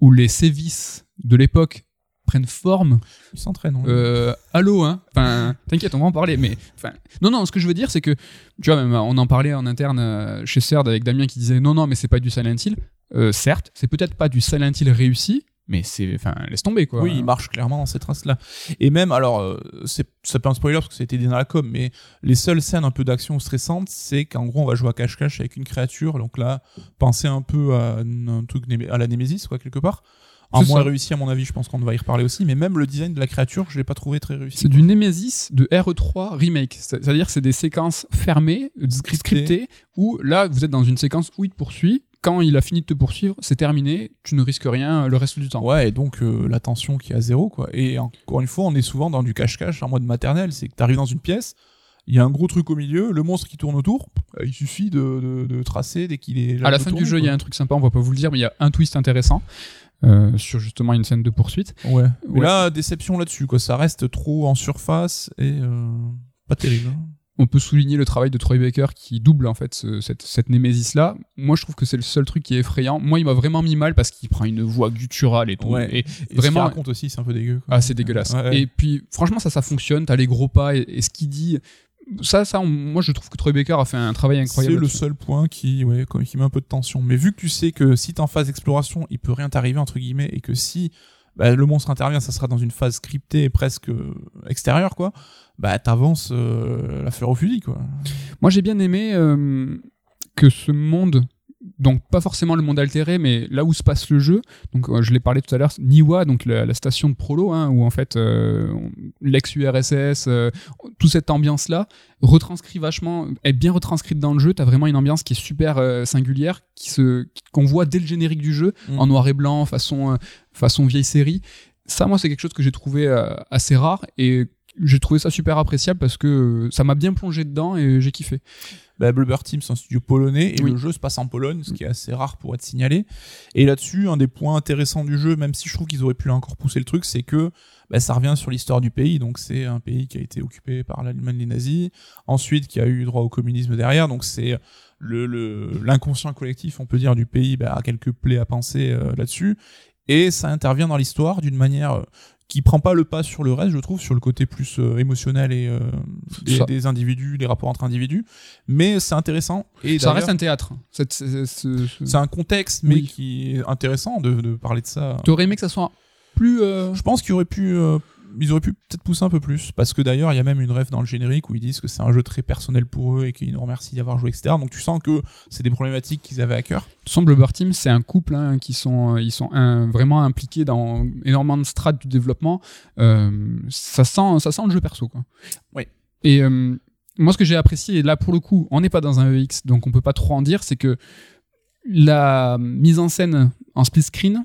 où les sévices de l'époque prennent forme. ils s'entraînent. hein. Euh, allô, hein. Enfin, t'inquiète, on va en parler. Mais enfin, non, non. Ce que je veux dire, c'est que tu vois, même on en parlait en interne euh, chez CERD avec Damien qui disait non, non, mais c'est pas du Silent Hill. Euh, certes, c'est peut-être pas du Silent Hill réussi, mais c'est, enfin, laisse tomber quoi. Oui, il marche clairement dans cette trace-là. Et même, alors, c'est c'est pas un spoiler parce que ça a été dit dans la com, mais les seules scènes un peu d'action stressantes, c'est qu'en gros, on va jouer à cache-cache avec une créature. Donc là, pensez un peu à un truc à la Némésis, quoi, quelque part. En moins ça. réussi, à mon avis, je pense qu'on va y reparler aussi. Mais même le design de la créature, je l'ai pas trouvé très réussi. C'est du Nemesis de RE3 remake. C'est- C'est-à-dire que c'est des séquences fermées, Scriptées. scriptées, où là, vous êtes dans une séquence où il te poursuit. Quand il a fini de te poursuivre, c'est terminé. Tu ne risques rien le reste du temps. Ouais, et donc euh, la tension qui est à zéro, quoi. Et encore une fois, on est souvent dans du cache-cache en mode maternel. C'est que t'arrives dans une pièce, il y a un gros truc au milieu, le monstre qui tourne autour, euh, il suffit de, de- de tracer dès qu'il est. À la fin du jeu, il y a un truc sympa, on va pas vous le dire, mais il y a un twist intéressant euh, sur justement une scène de poursuite. Ouais. Mais Ouais. là, déception là-dessus, quoi. Ça reste trop en surface et euh, pas terrible. hein. On peut souligner le travail de Troy Baker qui double en fait ce- cette, cette némésis là. Moi, je trouve que c'est le seul truc qui est effrayant. Moi, il m'a vraiment mis mal parce qu'il prend une voix gutturale et tout. Ouais. Et Et ce vraiment, raconte aussi, c'est un peu dégueu. quoi. ah, c'est dégueulasse. Ouais. Et puis, franchement, ça, ça fonctionne. T'as les gros pas et, et ce qu'il dit. Ça, ça, on- moi, je trouve que Troy Baker a fait un travail c'est incroyable. le là-dessus. seul point qui, ouais, qui met un peu de tension. Mais vu que tu sais que si t'es en phase exploration, il peut rien t'arriver, entre guillemets, et que si bah, le monstre intervient, ça sera dans une phase scriptée et presque euh, extérieure, quoi, bah t'avances euh, la fleur au fusil, quoi. Moi, j'ai bien aimé euh, que ce monde, donc pas forcément le monde altéré, mais là où se passe le jeu, donc euh, je l'ai parlé tout à l'heure, Niwa, donc la, la station de Prolo, hein, où en fait euh, l'ex-URSS, euh, toute cette ambiance-là, retranscrit vachement, est bien retranscrite dans le jeu. T'as vraiment une ambiance qui est super euh, singulière, qui se, qu'on voit dès le générique du jeu, Mm. en noir et blanc, façon, façon vieille série. Ça, moi, c'est quelque chose que j'ai trouvé assez rare et j'ai trouvé ça super appréciable parce que euh, ça m'a bien plongé dedans et j'ai kiffé. Bah, Blubber Team, c'est un studio polonais et Oui. le jeu se passe en Pologne, ce qui est assez rare pour être signalé. Et là-dessus, un des points intéressants du jeu, même si je trouve qu'ils auraient pu encore pousser le truc, c'est que bah, ça revient sur l'histoire du pays. Donc c'est un pays qui a été occupé par l'Allemagne les nazis, ensuite qui a eu droit au communisme derrière. Donc c'est le le- l'inconscient collectif, on peut dire, du pays bah, a quelques plaies à penser euh, là-dessus. Et ça intervient dans l'histoire d'une manière qui prend pas le pas sur le reste, je trouve, sur le côté plus euh, émotionnel et euh, des, individus, des rapports entre individus. Mais c'est intéressant. Et ça reste un théâtre. C'est un contexte, mais Oui. qui est intéressant de, de parler de ça. T'aurais aimé que ça soit plus. euh, Je pense qu'ils auraient pu, ils auraient pu peut-être pousser un peu plus, parce que d'ailleurs il y a même une rêve dans le générique où ils disent que c'est un jeu très personnel pour eux et qu'ils nous remercient d'avoir joué, etc. Donc tu sens que c'est des problématiques qu'ils avaient à cœur. Semble Blubber Team, c'est un couple hein, qui sont, euh, ils sont un- vraiment impliqués dans énormément de strates du développement. Euh, ça sent, ça sent le jeu perso, quoi. Oui. Et euh, moi, ce que j'ai apprécié, et là pour le coup, on n'est pas dans un EX, donc on peut pas trop en dire, c'est que la mise en scène en split screen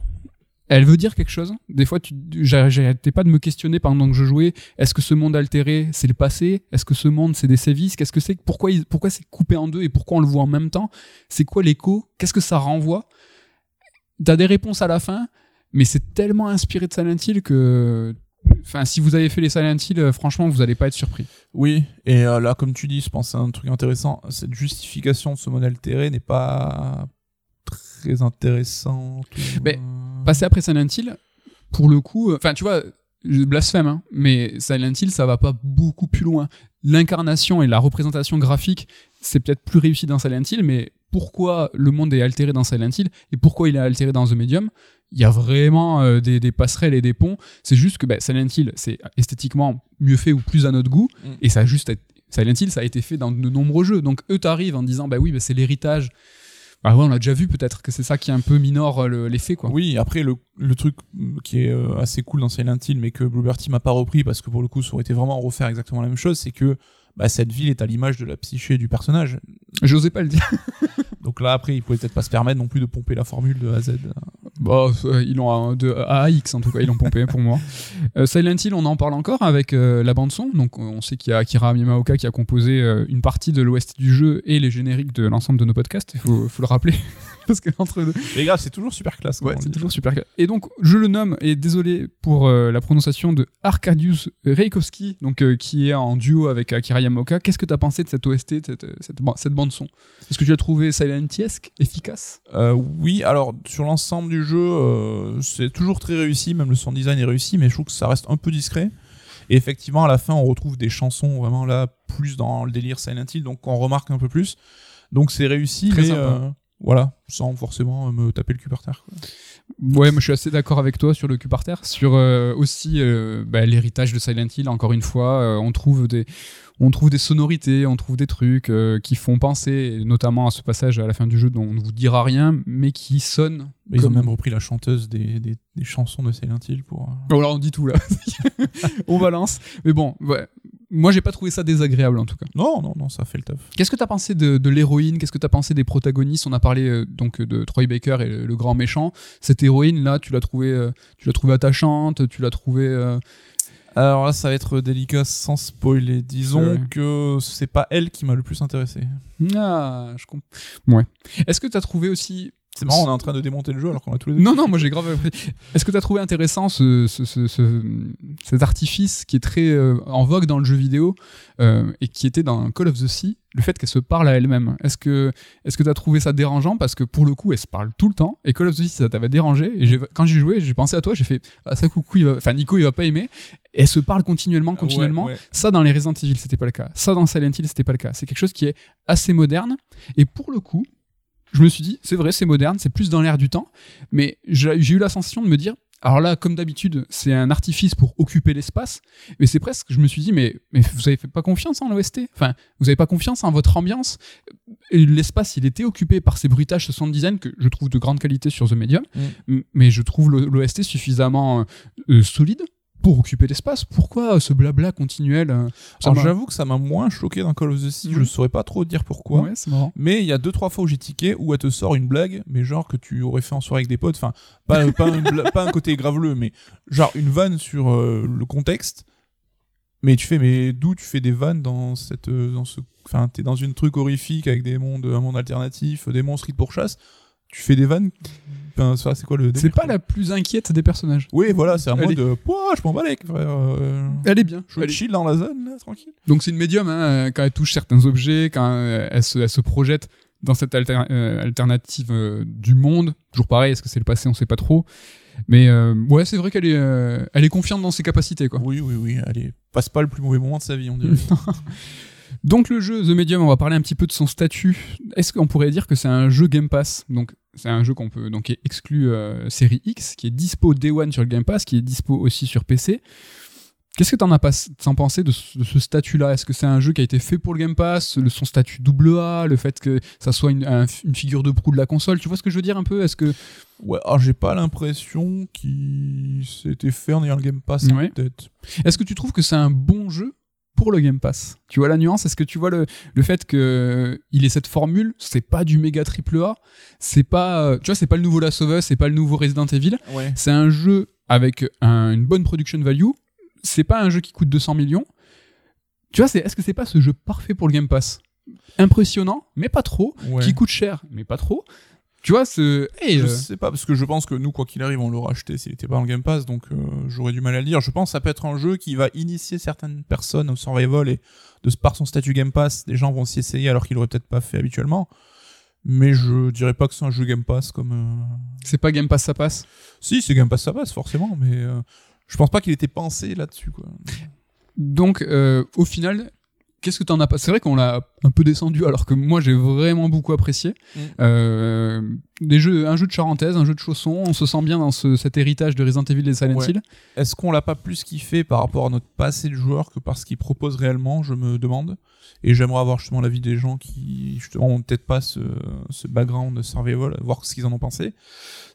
elle veut dire quelque chose? Des fois, tu, j'arrêtais pas de me questionner pendant que je jouais. Est-ce que ce monde altéré, c'est le passé? Est-ce que ce monde, c'est des sévices? Qu'est-ce que c'est Pourquoi, pourquoi c'est coupé en deux et pourquoi on le voit en même temps? C'est quoi l'écho? Qu'est-ce que ça renvoie? T'as des réponses à la fin, mais c'est tellement inspiré de Silent Hill que, enfin, si vous avez fait les Silent Hill, euh, franchement, vous allez pas être surpris. Oui, et euh, là, comme tu dis, je pense à un truc intéressant. Cette justification de ce modèle altéré n'est pas très intéressante. ou, Mais, Passer après Silent Hill, pour le coup, enfin, tu vois, je blasphème, hein, mais Silent Hill, ça va pas beaucoup plus loin. L'incarnation et la représentation graphique, c'est peut-être plus réussi dans Silent Hill, mais pourquoi le monde est altéré dans Silent Hill et pourquoi il est altéré dans The Medium? Il y a vraiment euh, des, des passerelles et des ponts. C'est juste que bah, Silent Hill, c'est esthétiquement mieux fait ou plus à notre goût. Mm. Et ça a juste été- Silent Hill, ça a été fait dans de nombreux jeux. Donc eux t'arrivent en disant, bah oui, bah, c'est l'héritage. Bah ouais, on l'a déjà vu peut-être que c'est ça qui est un peu minore euh, le- l'effet, quoi. Oui, après, le, le truc qui est euh, assez cool dans Silent Hill, mais que Bluebird Team a pas repris parce que pour le coup, ça aurait été vraiment refaire exactement la même chose, c'est que bah, cette ville est à l'image de la psyché du personnage. J'osais pas le dire. Donc là, après, ils pouvaient peut-être pas se permettre non plus de pomper la formule de A à Z. Bon, euh, ils l'ont de A à X en tout cas, ils l'ont pompé pour moi. Euh, Silent Hill, on en parle encore avec euh, la bande son. Donc on sait qu'il y a Akira Yamaoka qui a composé euh, une partie de l'OST du jeu et les génériques de l'ensemble de nos podcasts. Il faut, faut le rappeler parce que entre deux, Les gars, c'est toujours super classe. Ouais, c'est toujours super. Et donc, je le nomme, et désolé pour la prononciation de Arkadiusz Reikowski, donc, qui est en duo avec Akira Yamaoka. Qu'est-ce que tu as pensé de cette OST, de cette, cette, ba- cette bande-son? Est-ce que tu l'as trouvé silentiesque, efficace? Euh, oui, alors sur l'ensemble du jeu, euh, c'est toujours très réussi, même le sound design est réussi, mais je trouve que ça reste un peu discret. Et effectivement, à la fin, on retrouve des chansons vraiment là, plus dans le délire Silent Hill, donc on remarque un peu plus. Donc c'est réussi, Très mais sympa. Voilà, sans forcément me taper le cul par terre. quoi. Ouais, moi je suis assez d'accord avec toi sur le cul par terre. Sur euh, aussi euh, bah, l'héritage de Silent Hill, encore une fois, euh, on, trouve des, on trouve des sonorités, on trouve des trucs qui font penser, notamment à ce passage à la fin du jeu dont on ne vous dira rien, mais qui. Mais Ils ont même repris la chanteuse des, des, des chansons de Silent Hill pour. Bon, là, on dit tout, là. on balance. Mais bon, ouais. Moi, j'ai pas trouvé ça désagréable, en tout cas. Non, non, non, ça fait le taf. Qu'est-ce que t'as pensé de, de l'héroïne? Qu'est-ce que t'as pensé des protagonistes? On a parlé euh, donc de Troy Baker et le, le grand méchant. Cette héroïne-là, tu l'as trouvée, euh, tu l'as trouvée attachante Tu l'as trouvée... euh, Alors là, ça va être délicat sans spoiler. Disons Ouais. que c'est pas elle qui m'a le plus intéressé. Ah, je comprends. Ouais. Est-ce que t'as trouvé aussi... C'est marrant, on est en train de démonter le jeu alors qu'on a tous les deux. Non, non, moi j'ai grave apprécié. Est-ce que t'as trouvé intéressant ce, ce- ce- ce- cet artifice qui est très euh, en vogue dans le jeu vidéo euh, et qui était dans Call of the Sea, le fait qu'elle se parle à elle-même? Est-ce que que t'as trouvé ça dérangeant? Parce que pour le coup elle se parle tout le temps et Call of the Sea ça t'avait dérangé et quand j'ai joué j'ai pensé à toi j'ai fait ah ça coucou il va enfin Nico il va pas aimer et elle se parle continuellement continuellement Ouais, ouais. ça, dans les Resident Evil, c'était pas le cas. Ça, dans Silent Hill, c'était pas le cas. C'est quelque chose qui est assez moderne. Et pour le coup, je me suis dit, c'est vrai, c'est moderne, c'est plus dans l'air du temps. Mais j'ai eu la sensation de me dire, alors là, comme d'habitude, c'est un artifice pour occuper l'espace. Mais c'est presque, je me suis dit, mais, mais vous avez fait pas confiance en l'OST Enfin, vous avez pas confiance en votre ambiance? Et L'espace, il était occupé par ces bruitages, ce sound design que je trouve de grande qualité sur The Medium. Mm. Mais je trouve l'OST suffisamment euh, solide pour occuper l'espace. Pourquoi ce blabla continuel euh, j'avoue que ça m'a moins choqué dans Call of the Sea, Mhm. je saurais pas trop dire pourquoi. Ouais. Mais il y a deux trois fois où j'ai tiqué où elle te sort une blague, mais genre que tu aurais fait en soirée avec des potes. Enfin, pas, un côté graveleux, mais genre une vanne sur euh, le contexte. Mais tu fais, mais d'où tu fais des vannes dans cette, euh, dans ce, enfin, t'es dans une truc horrifique avec des mondes, un monde alternatif, des monstres qui te pourchassent. Tu fais des vannes? Enfin, ça, c'est quoi le C'est pas la plus inquiète des personnages. Oui, voilà, c'est un Elle mode. euh, Pouah, je m'en bats les euh, Elle est bien. Je Elle est- chill dans la zone, là, tranquille. Donc c'est une médium hein, euh, quand elle touche certains objets, quand euh, elle se, elle se projette dans cette alter- euh, alternative euh, du monde. Toujours pareil, est-ce que c'est le passé On sait pas trop. Mais euh, ouais, c'est vrai qu'elle est, elle est confiante dans ses capacités, quoi. Oui, oui, oui. Allez, passe pas le plus mauvais moment de sa vie, on dirait. Donc le jeu The Medium, on va parler un petit peu de son statut. Est-ce qu'on pourrait dire que c'est un jeu Game Pass? Donc c'est un jeu qu'on peut donc qui est exclu euh, série X, qui est dispo Day One sur le Game Pass, qui est dispo aussi sur PC. Qu'est-ce que t'en as pas t'en pensé de ce, statut-là? Est-ce que c'est un jeu qui a été fait pour le Game Pass, le, son statut double A, le fait que ça soit une, un- une figure de proue de la console? Tu vois ce que je veux dire un peu? Est-ce que Ouais, alors j'ai pas l'impression qu'il s'était fait en ayant le Game Pass Ouais. en tête. est-ce que tu trouves que c'est un bon jeu? Pour le Game Pass. Tu vois la nuance? Est-ce que tu vois le, le fait que il ait cette formule? C'est pas du méga triple A. C'est pas, euh, tu vois, c'est pas le nouveau Last of Us, c'est pas le nouveau Resident Evil. Ouais. C'est un jeu avec un- une bonne production value. C'est pas un jeu qui coûte 200 millions. Tu vois, c'est, est-ce que c'est pas ce jeu parfait pour le Game Pass? Impressionnant, mais pas trop. Ouais. Qui coûte cher, mais pas trop. Tu vois, ce. hey, Je euh, sais pas, parce que je pense que nous, quoi qu'il arrive, on l'aurait acheté s'il était pas le Game Pass, donc euh, j'aurais du mal à le dire. Je pense que ça peut être un jeu qui va initier certaines personnes au survival et de par son statut Game Pass, des gens vont s'y essayer alors qu'ils l'auraient peut-être pas fait habituellement. Mais je dirais pas que c'est un jeu Game Pass comme. euh, c'est pas Game Pass, ça passe? Si, c'est Game Pass, ça passe forcément, mais euh, je pense pas qu'il était pensé là-dessus, quoi. Donc, au final, qu'est-ce que t'en as pas? C'est vrai qu'on l'a un peu descendu, alors que moi j'ai vraiment beaucoup apprécié. Mm. Euh, des jeux, un jeu de charentaise, un jeu de chaussons, on se sent bien dans ce- cet héritage de Resident Evil et Silent Ouais. Hill. Est-ce qu'on l'a pas plus kiffé par rapport à notre passé de joueur que par ce qu'il propose réellement, je me demande. Et j'aimerais avoir justement l'avis des gens qui justement ont peut-être pas ce, ce background de survival, voir ce qu'ils en ont pensé.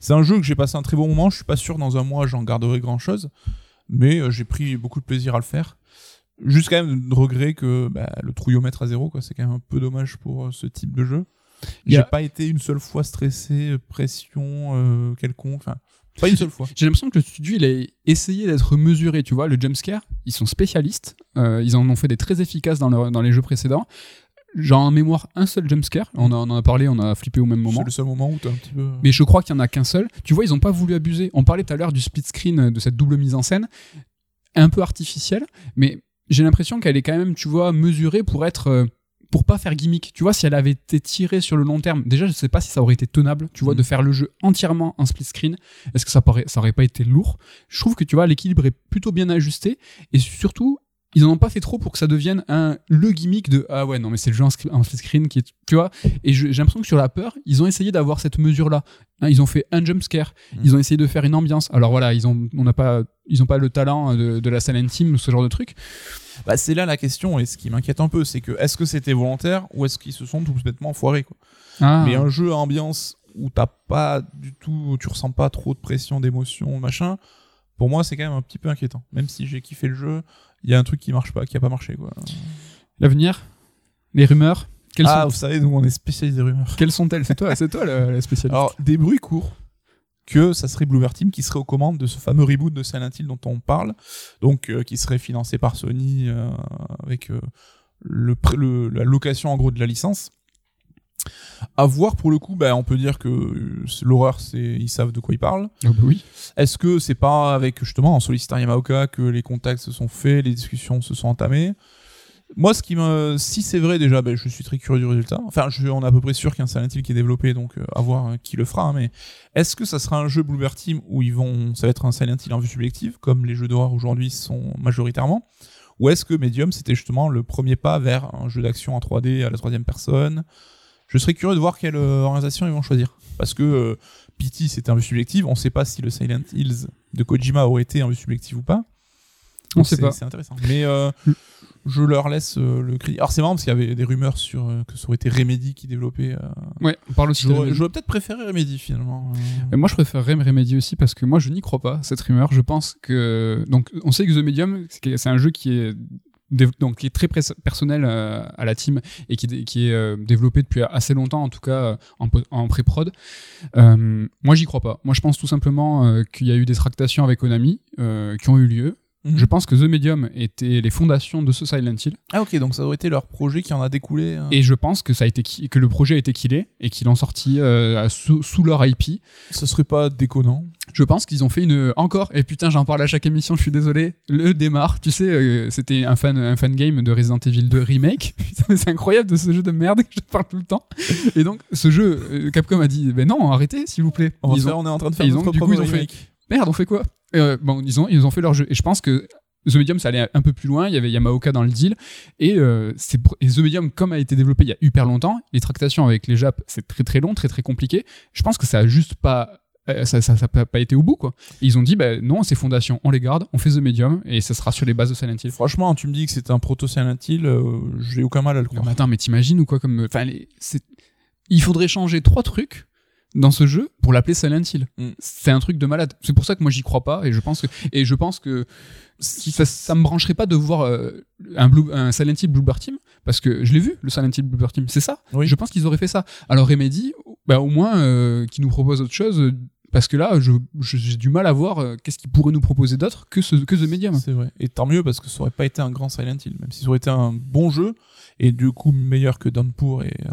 C'est un jeu que j'ai passé un très bon moment, je suis pas sûr dans un mois j'en garderai grand chose, mais euh, j'ai pris beaucoup de plaisir à le faire. Juste quand même de regret que bah, le trouillomètre à zéro, quoi, c'est quand même un peu dommage pour euh, ce type de jeu. J'ai a- pas été une seule fois stressé, euh, pression euh, quelconque, enfin pas une seule fois. J'ai l'impression que le studio il a essayé d'être mesuré, tu vois. Le jumpscare, ils sont spécialistes, euh, ils en ont fait des très efficaces dans, leur- dans les jeux précédents. J'ai en mémoire un seul jumpscare, on, en- on en a parlé, on a flippé au même moment. C'est le seul moment où t'as un petit peu. Mais je crois qu'il y en a qu'un seul. Tu vois, ils ont pas voulu abuser. On parlait tout à l'heure du split screen, de cette double mise en scène, un peu artificielle, mais j'ai l'impression qu'elle est quand même, tu vois, mesurée pour être, euh, pour pas faire gimmick. Tu vois, si elle avait été tirée sur le long terme, déjà, je sais pas si ça aurait été tenable, tu vois, Mhm. de faire le jeu entièrement en split screen. Est-ce que ça, paraît, ça aurait pas été lourd? Je trouve que tu vois, l'équilibre est plutôt bien ajusté et surtout. Ils en ont pas fait trop pour que ça devienne un le gimmick de ah ouais non mais c'est le jeu split screen qui est tu vois. Et j'ai l'impression que sur la peur ils ont essayé d'avoir cette mesure là ils ont fait un jump scare. Mhm. ils ont essayé de faire une ambiance. Alors voilà ils ont on n'a pas ils ont pas le talent de, de la Team ou ce genre de truc. Bah, c'est là la question, et ce qui m'inquiète un peu, c'est que est-ce que c'était volontaire ou est-ce qu'ils se sont tout bêtement foirés quoi. ah, Mais un jeu à ambiance où t'as pas du tout, tu ressens pas trop de pression, d'émotion, machin, pour moi c'est quand même un petit peu inquiétant. Même si j'ai kiffé le jeu, il y a un truc qui marche pas, qui a pas marché quoi. l'avenir? Les rumeurs? Quelles ah, sont vous savez, nous on est spécialistes des rumeurs. quelles sont-elles? C'est toi c'est toi la, spécialiste Alors, des bruits courts que ça serait Bloober Team qui serait aux commandes de ce fameux reboot de Silent Hill dont on parle, donc euh, qui serait financé par Sony euh, avec euh, le, le- la location en gros de la licence. À voir pour le coup, bah, on peut dire que euh, l'horreur, c'est ils savent de quoi ils parlent. Ah bah oui Est-ce que c'est pas avec justement en sollicitant Yamaoka que les contacts se sont faits, les discussions se sont entamées? Moi, ce qui me, si c'est vrai déjà, ben, je suis très curieux du résultat. Enfin, je, on est à peu près sûr qu'il y a un Silent Hill qui est développé, donc euh, à voir euh, qui le fera. hein, mais est-ce que ça sera un jeu Bluebird Team où ils vont, ça va être un Silent Hill en vue subjective, comme les jeux d'horreur aujourd'hui sont majoritairement, ou est-ce que Medium c'était justement le premier pas vers un jeu d'action en 3D à la troisième personne? Je serais curieux de voir quelle euh, organisation ils vont choisir, parce que euh, PT c'était en vue subjective, on sait pas si le Silent Hills de Kojima aurait été en vue subjective ou pas. On Donc sait pas. C'est intéressant. Mais euh, je leur laisse euh, le crédit. Alors c'est marrant parce qu'il y avait des rumeurs sur euh, que ça aurait été Remedy qui développait. ouais on parle aussi de J'aurais peut-être préféré Remedy finalement. Et moi, je préférerais Remedy aussi parce que moi, je n'y crois pas, cette rumeur. Je pense que. Donc, on sait que The Medium, c'est un jeu qui est. Donc, qui est très personnel euh, à la team et qui, est- euh, développé depuis assez longtemps, en tout cas euh, en, pré-prod. Moi, j'y crois pas. Moi, je pense tout simplement qu'il y a eu des tractations avec Konami qui ont eu lieu. Mhm. Je pense que The Medium était les fondations de ce Silent Hill. Ah ok, donc ça aurait été leur projet qui en a découlé. hein. Et je pense que, ça a été que le projet a été killé et qu'ils l'ont sorti euh, sous, sous leur IP. Ce serait pas déconnant. Je pense qu'ils ont fait une encore et putain j'en parle à chaque émission je suis désolé le démarre tu sais euh, c'était un fan un fan game de Resident Evil 2 remake Putain, mais c'est incroyable de ce jeu de merde que je parle tout le temps et donc ce jeu euh, Capcom a dit ben non arrêtez s'il vous plaît On, ils faire- ont on est en train de faire ils notre ont- du propre coup, ils ont fait- remake. merde on fait quoi? Euh, bon ils ont ils ont fait leur jeu. Et je pense que The Medium ça allait un peu plus loin. Il y avait Yamaoka dans le deal. Et euh, c'est et The Medium comme a été développé il y a hyper longtemps les tractations avec les Japs c'est très très long très très compliqué. Je pense que ça a juste pas euh, ça ça ça a pas été au bout quoi. Et ils ont dit bah non ces fondations on les garde on fait The Medium et ça sera sur les bases de Silent Hill. Franchement, tu me dis que c'est un proto Silent Hill, euh, j'ai aucun mal à le croire. mais attends mais t'imagines ou quoi comme enfin les- c'est il faudrait changer trois trucs dans ce jeu pour l'appeler Silent Hill. Mm. C'est un truc de malade. C'est pour ça que moi j'y crois pas et je pense que et je pense que ça, ça me brancherait pas de voir euh, un, Blue, un Silent Hill Bluebird Team parce que je l'ai vu le Silent Hill Bluebird Team. C'est ça. Oui. Je pense qu'ils auraient fait ça. Alors Remedy, bah, au moins euh, qui nous propose autre chose. Parce que là, je- je- j'ai du mal à voir euh, qu'est-ce qu'ils pourraient nous proposer d'autre que, ce, que The Medium. C'est vrai. Et tant mieux parce que ça aurait pas été un grand Silent Hill, même si ça aurait été un bon jeu et du coup meilleur que Downpour et euh,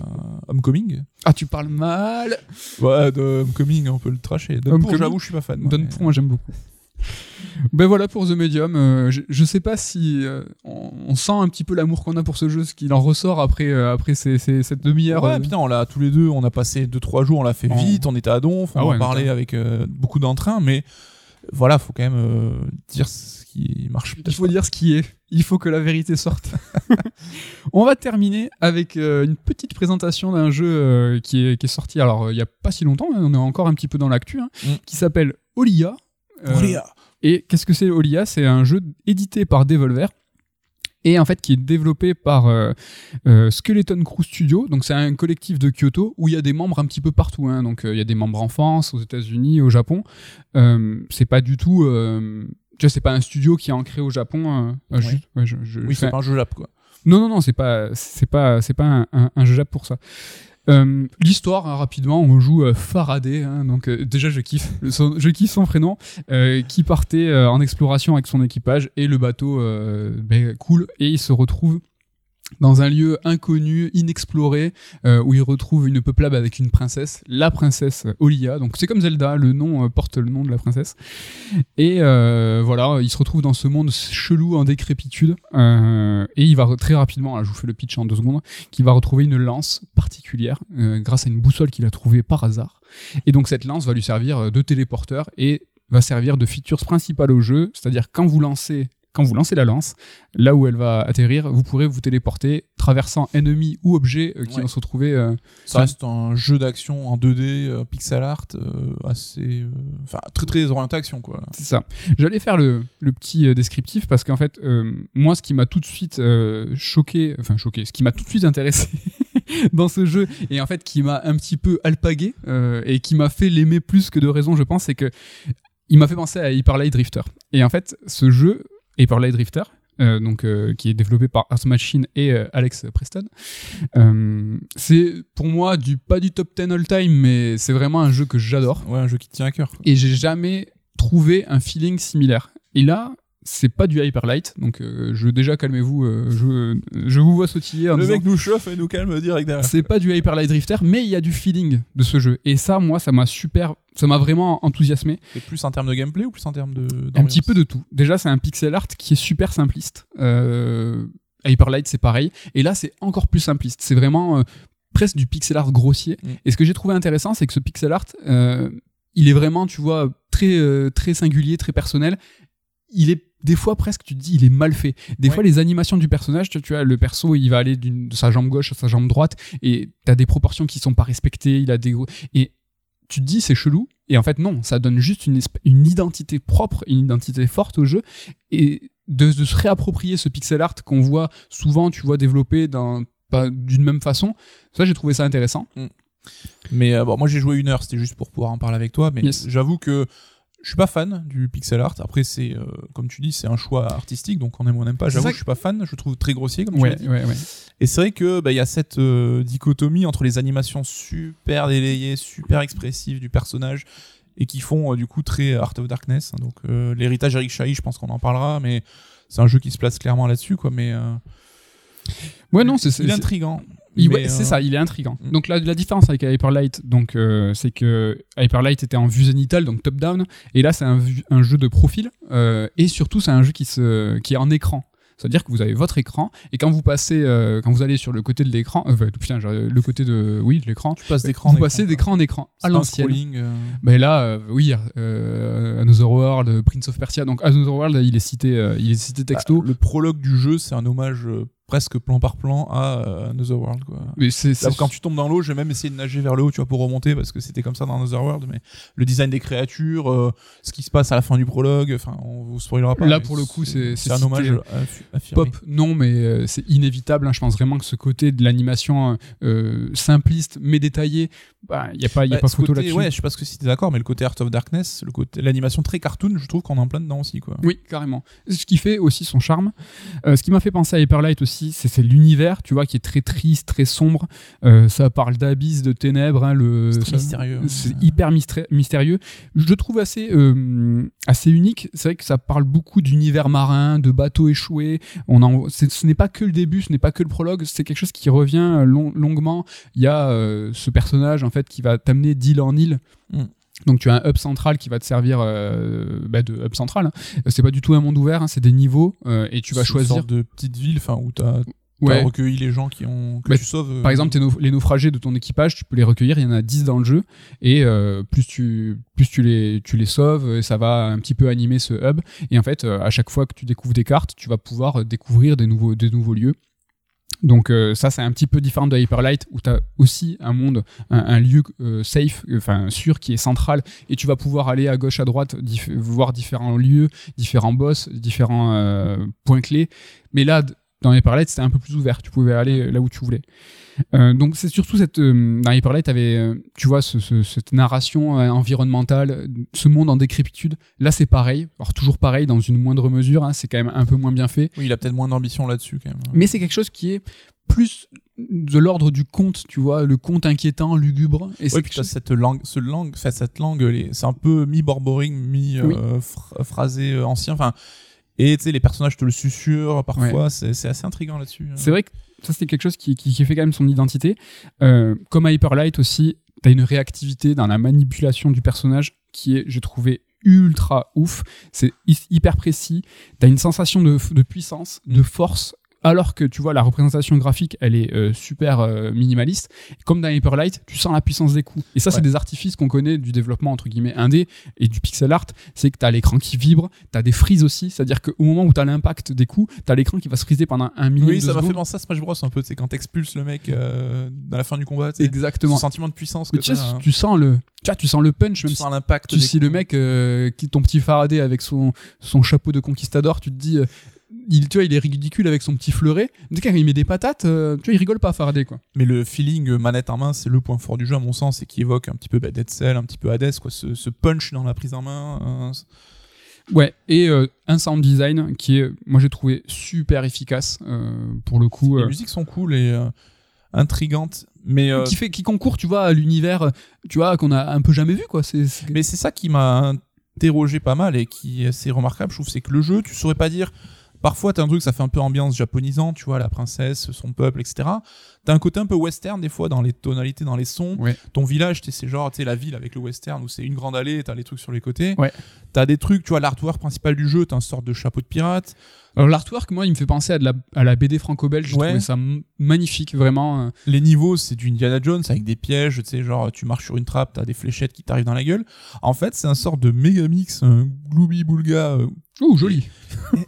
Homecoming. Ah, tu parles mal. Ouais, de Homecoming, on peut le tracher. Downpour, j'avoue, je suis pas fan. moi, mais- moi, j'aime beaucoup. Ben voilà pour The Medium. Euh, je, je sais pas si euh, on, on sent un petit peu l'amour qu'on a pour ce jeu, ce qu'il en ressort après, euh, après ces, ces- cette demi-heure. Ouais, putain, on l'a tous les deux, on a passé 2-3 jours, on l'a fait vite, on était à Donf, on Ah en ouais, parlait avec beaucoup d'entrain, mais voilà, faut quand même dire ce qui marche Il faut dire ce qui est. Il faut que la vérité sorte. On va terminer avec une petite présentation d'un jeu qui, est, qui est sorti alors il y a pas si longtemps, hein, on est encore un petit peu dans l'actu, hein, Mm. qui s'appelle Olia. Euh, Olia. Et qu'est-ce que c'est Olia C'est un jeu édité par Devolver et en fait qui est développé par euh, euh, Skeleton Crew Studio. Donc c'est un collectif de Kyoto où il y a des membres un petit peu partout. hein. Donc euh, il y a des membres en France, aux États-Unis, au Japon. C'est pas du tout. Tu vois, c'est pas un studio qui est ancré au Japon. Ouais. je- je- Oui, enfin, c'est pas un jeu Jap, quoi. non, non, non, c'est pas, c'est pas, c'est pas un, un, un jeu Jap pour ça. Euh, L'histoire, hein, rapidement, on joue euh, Faraday, hein, donc euh, déjà je kiffe, son- je kiffe son prénom, euh, qui partait euh, en exploration avec son équipage et le bateau euh, ben, coule et il se retrouve dans un lieu inconnu, inexploré, euh, où il retrouve une peuplade avec une princesse, la princesse Olia. Donc c'est comme Zelda, le nom euh, porte le nom de la princesse. Et euh, voilà, il se retrouve dans ce monde chelou en décrépitude. et il va très rapidement, là je vous fais le pitch en deux secondes, qu'il va retrouver une lance particulière grâce à une boussole qu'il a trouvée par hasard. Et donc cette lance va lui servir de téléporteur et va servir de feature principale au jeu, c'est-à-dire quand vous lancez quand vous lancez la lance, là où elle va atterrir, vous pourrez vous téléporter traversant ennemis ou objets euh, qui Ouais. vont se retrouver. euh, Ça reste un jeu d'action en 2D, euh, pixel art, assez. Enfin, très très orienté action, quoi. C'est ça. J'allais faire le, le petit descriptif parce qu'en fait, moi, ce qui m'a tout de suite choqué, enfin choqué, ce qui m'a tout de suite intéressé dans ce jeu et en fait qui m'a un petit peu alpagué et qui m'a fait l'aimer plus que de raison, je pense, c'est que il m'a fait penser à Hyper Light Drifter. Et en fait, ce jeu, Hyper Light Drifter, euh, donc euh, qui est développé par Art Machine et euh, Alex Preston. C'est pour moi du pas du top 10 all time, mais c'est vraiment un jeu que j'adore Ouais, un jeu qui tient à cœur. et j'ai jamais trouvé un feeling similaire. Et là, c'est pas du hyper light, donc euh, je déjà calmez-vous, euh, je, je vous vois sautiller en Le disant, mec nous chauffe et nous calme direct derrière. c'est pas du hyper light drifter, mais il y a du feeling de ce jeu. Et ça, moi, ça m'a super, ça m'a vraiment enthousiasmé. C'est plus en termes de gameplay ou plus en termes de. Un petit peu de tout. Déjà, c'est un pixel art qui est super simpliste. Euh, hyper light, c'est pareil. Et là, c'est encore plus simpliste. C'est vraiment euh, presque du pixel art grossier. Mm. Et ce que j'ai trouvé intéressant, c'est que ce pixel art, il est vraiment, tu vois, très, très singulier, très personnel. Il est des fois presque, tu te dis, il est mal fait. Des Ouais. fois, les animations du personnage, tu, tu vois, le perso, il va aller de sa jambe gauche à sa jambe droite, et t'as des proportions qui sont pas respectées. Il a des et tu te dis, c'est chelou. Et en fait, non, ça donne juste une, une identité propre, une identité forte au jeu, et de, de se réapproprier ce pixel art qu'on voit souvent, tu vois, développé d'une même façon. Ça, j'ai trouvé ça intéressant. Mais euh, bon, moi j'ai joué une heure, c'était juste pour pouvoir en parler avec toi. Mais Yes. j'avoue que je suis pas fan du pixel art. Après, c'est euh, comme tu dis, c'est un choix artistique, donc on aime ou on n'aime pas. J'avoue que je suis pas fan, je trouve très grossier, comme tu Ouais, l'as dit. ouais, ouais. Et c'est vrai que bah, il y a cette euh, dichotomie entre les animations super délayées, super expressives du personnage et qui font euh, du coup très Art of Darkness. hein. donc l'héritage Eric Chahi, je pense qu'on en parlera, mais c'est un jeu qui se place clairement là-dessus, quoi. Mais Ouais, non, c'est- intrigant. Ouais, c'est euh, ça, il est intrigant. Mm. Donc la, la différence avec Hyper Light, donc euh, c'est que Hyper Light était en vue zénitale, donc top down, et là c'est un, jeu de profil, euh, et surtout c'est un jeu qui se qui est en écran. C'est-à-dire que vous avez votre écran et quand vous passez, euh, quand vous allez sur le côté de l'écran, euh, putain, le côté de, oui, de l'écran, vous passez écran, d'écran en écran à l'ancienne. euh, Ben là, oui, Another World, Prince of Persia. Donc Another World, il est cité, il est cité texto. bah, le prologue du jeu, c'est un hommage presque plan par plan à euh, Another World quoi. Mais c'est quand tu tombes dans l'eau, j'ai même essayé de nager vers le haut, tu vois, pour remonter, parce que c'était comme ça dans Another World, mais le design des créatures, euh, ce qui se passe à la fin du prologue, enfin, on vous spoilera pas. Là, pour le coup, c'est- un hommage. Pop, non, mais euh, c'est inévitable. hein. Je pense vraiment que ce côté de l'animation euh, simpliste mais détaillée, bah, il y a pas, il y a Bah, pas photo là-dessus. Ouais, je sais pas ce que si t'es d'accord, mais le côté Art of Darkness, le côté, l'animation très cartoon, je trouve qu'on est en plein dedans aussi, quoi. Oui, carrément. Ce qui fait aussi son charme. Ce qui m'a fait penser à Hyperlight aussi, c'est c'est l'univers, tu vois, qui est très triste, très sombre. Euh, ça parle d'abysse, de ténèbres. hein, le, C'est mystérieux. C'est hyper mysté- mystérieux. Je le trouve assez, euh, assez unique. C'est vrai que ça parle beaucoup d'univers marin, de bateaux échoués. On ce n'est pas que le début, ce n'est pas que le prologue. C'est quelque chose qui revient euh, long- longuement. Il y a euh, ce personnage en fait qui va t'amener d'île en île. Mm. Donc tu as un hub central qui va te servir euh, bah, de hub central. hein. C'est pas du tout un monde ouvert, hein, c'est des niveaux euh, et tu vas C'est une choisir. sorte de petite ville, enfin, où t'as, t'as Ouais. recueilli les gens qui ont, que Bah, tu sauves. euh, Par exemple, les naufragés de ton équipage, tu peux les recueillir. Il y en a 10 dans le jeu. Et euh, plus, tu, plus tu, les, tu les sauves, et ça va un petit peu animer ce hub. Et en fait, euh, à chaque fois que tu découvres des cartes, tu vas pouvoir euh, découvrir des nouveaux, des nouveaux lieux. Donc euh, ça, c'est un petit peu différent de Hyperlight, où tu as aussi un monde, un, lieu euh, safe, enfin sûr, qui est central. Et tu vas pouvoir aller à gauche, à droite, voir différents lieux, différents boss, différents euh, points clés. Mais là, dans Hyperlight, c'était un peu plus ouvert. Tu pouvais aller là où tu voulais. Euh, donc c'est surtout cette euh, dans Hyperlight t'avais euh, tu vois ce- ce- cette narration euh, environnementale euh, ce monde en décrépitude là c'est pareil alors toujours pareil dans une moindre mesure hein, c'est quand même un peu moins bien fait Oui, il a peut-être moins d'ambition là-dessus, quand même. mais c'est quelque chose qui est plus de l'ordre du conte tu vois le conte inquiétant lugubre et quelque puis chose- cette langue, ce langue, enfin, cette langue, c'est un peu mi-borboring, Oui. mi-phrasé euh, ancien. Enfin, et tu sais, les personnages te le susurrent parfois. C'est, c'est assez intriguant là-dessus. hein. C'est vrai que ça, c'était quelque chose qui, qui, qui fait quand même son identité. Euh, comme Hyperlight aussi, t'as une réactivité dans la manipulation du personnage qui est, j'ai trouvé, ultra ouf. C'est hy- hyper précis. T'as une sensation de, de puissance, de force. Alors que tu vois la représentation graphique, elle est euh, super euh, minimaliste. Comme dans Hyperlight, tu sens la puissance des coups. Et ça, c'est des artifices qu'on connaît du développement entre guillemets indé et du pixel art. C'est que t'as l'écran qui vibre, t'as des frises aussi. C'est-à-dire qu'au moment où t'as l'impact des coups, t'as l'écran qui va se friser pendant un millième Oui, ça m'a fait penser à Smash Bros un peu. C'est quand t'expulses le mec euh, à la fin du combat. tu sais. Exactement. Ce sentiment de puissance que tu, sais, hein. tu sens le, tu, vois, tu sens le punch, tu même sens si, l'impact. tu si le mec, euh, qui ton petit Faraday avec son, son chapeau de conquistador, tu te dis, euh, il, tu vois, il est ridicule avec son petit fleuret. Dès qu'il met des patates, euh, tu vois, il rigole pas Faraday, quoi. Mais le feeling euh, manette en main, c'est le point fort du jeu à mon sens, et qui évoque un petit peu bah, Dead Cell, un petit peu Hades, quoi. Ce, ce punch dans la prise en main. euh, Ouais, et euh, un sound design qui est, moi j'ai trouvé super efficace, pour le coup. Les musiques sont cool et intrigantes, mais qui fait qui concourt tu vois à l'univers tu vois qu'on a un peu jamais vu quoi c'est c'est- Mais c'est ça qui m'a interrogé pas mal et qui est assez remarquable, je trouve, c'est que le jeu, tu saurais pas dire. Parfois, t'as un truc, ça fait un peu ambiance japonisant, tu vois, la princesse, son peuple, etc. T'as un côté un peu western, des fois, dans les tonalités, dans les sons. Ouais. Ton village, t'es- c'est genre, tu sais, la ville avec le western où c'est une grande allée, t'as les trucs sur les côtés. Ouais. T'as des trucs, tu vois, l'artwork principal du jeu, t'as une sorte de chapeau de pirate. alors l'artwork moi il me fait penser à de la à la BD franco-belge j'ai Ouais. trouvé ça magnifique vraiment euh. Les niveaux, c'est du Indiana Jones avec des pièges, tu sais, genre, tu marches sur une trappe, t'as des fléchettes qui t'arrivent dans la gueule. En fait, c'est un sort de méga mix, un glooby boulga euh, oh joli